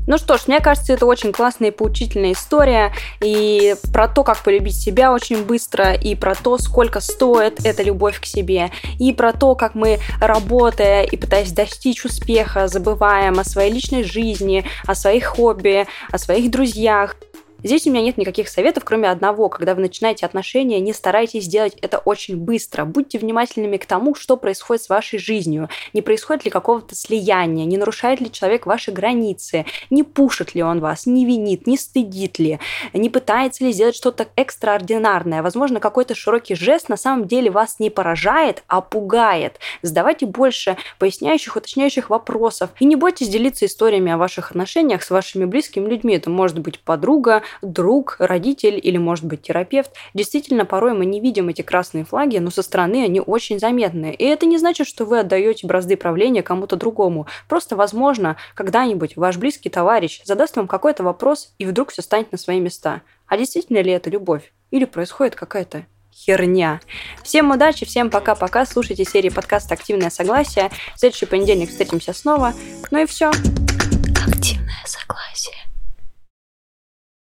Ну что ж, мне кажется, это очень классная и поучительная история, и про то, как полюбить себя очень быстро, и про то, сколько стоит эта любовь к себе, и про то, как мы, работая и пытаясь достичь успеха, забываем о своей личной жизни, о своих хобби, о своих друзьях, Здесь у меня нет никаких советов, кроме одного. Когда вы начинаете отношения, не старайтесь делать это очень быстро. Будьте внимательными к тому, что происходит с вашей жизнью. Не происходит ли какого-то слияния, не нарушает ли человек ваши границы, не пушит ли он вас, не винит, не стыдит ли, не пытается ли сделать что-то экстраординарное. Возможно, какой-то широкий жест на самом деле вас не поражает, а пугает. Задавайте больше поясняющих, уточняющих вопросов. И не бойтесь делиться историями о ваших отношениях с вашими близкими людьми. Это может быть подруга, друг, родитель или, может быть, терапевт. Действительно, порой мы не видим эти красные флаги, но со стороны они очень заметны. И это не значит, что вы отдаете бразды правления кому-то другому. Просто, возможно, когда-нибудь ваш близкий товарищ задаст вам какой-то вопрос, и вдруг все станет на свои места. А действительно ли это любовь? Или происходит какая-то херня. Всем удачи, всем пока-пока. Слушайте серии подкаста «Активное согласие». В следующий понедельник встретимся снова. Ну и все.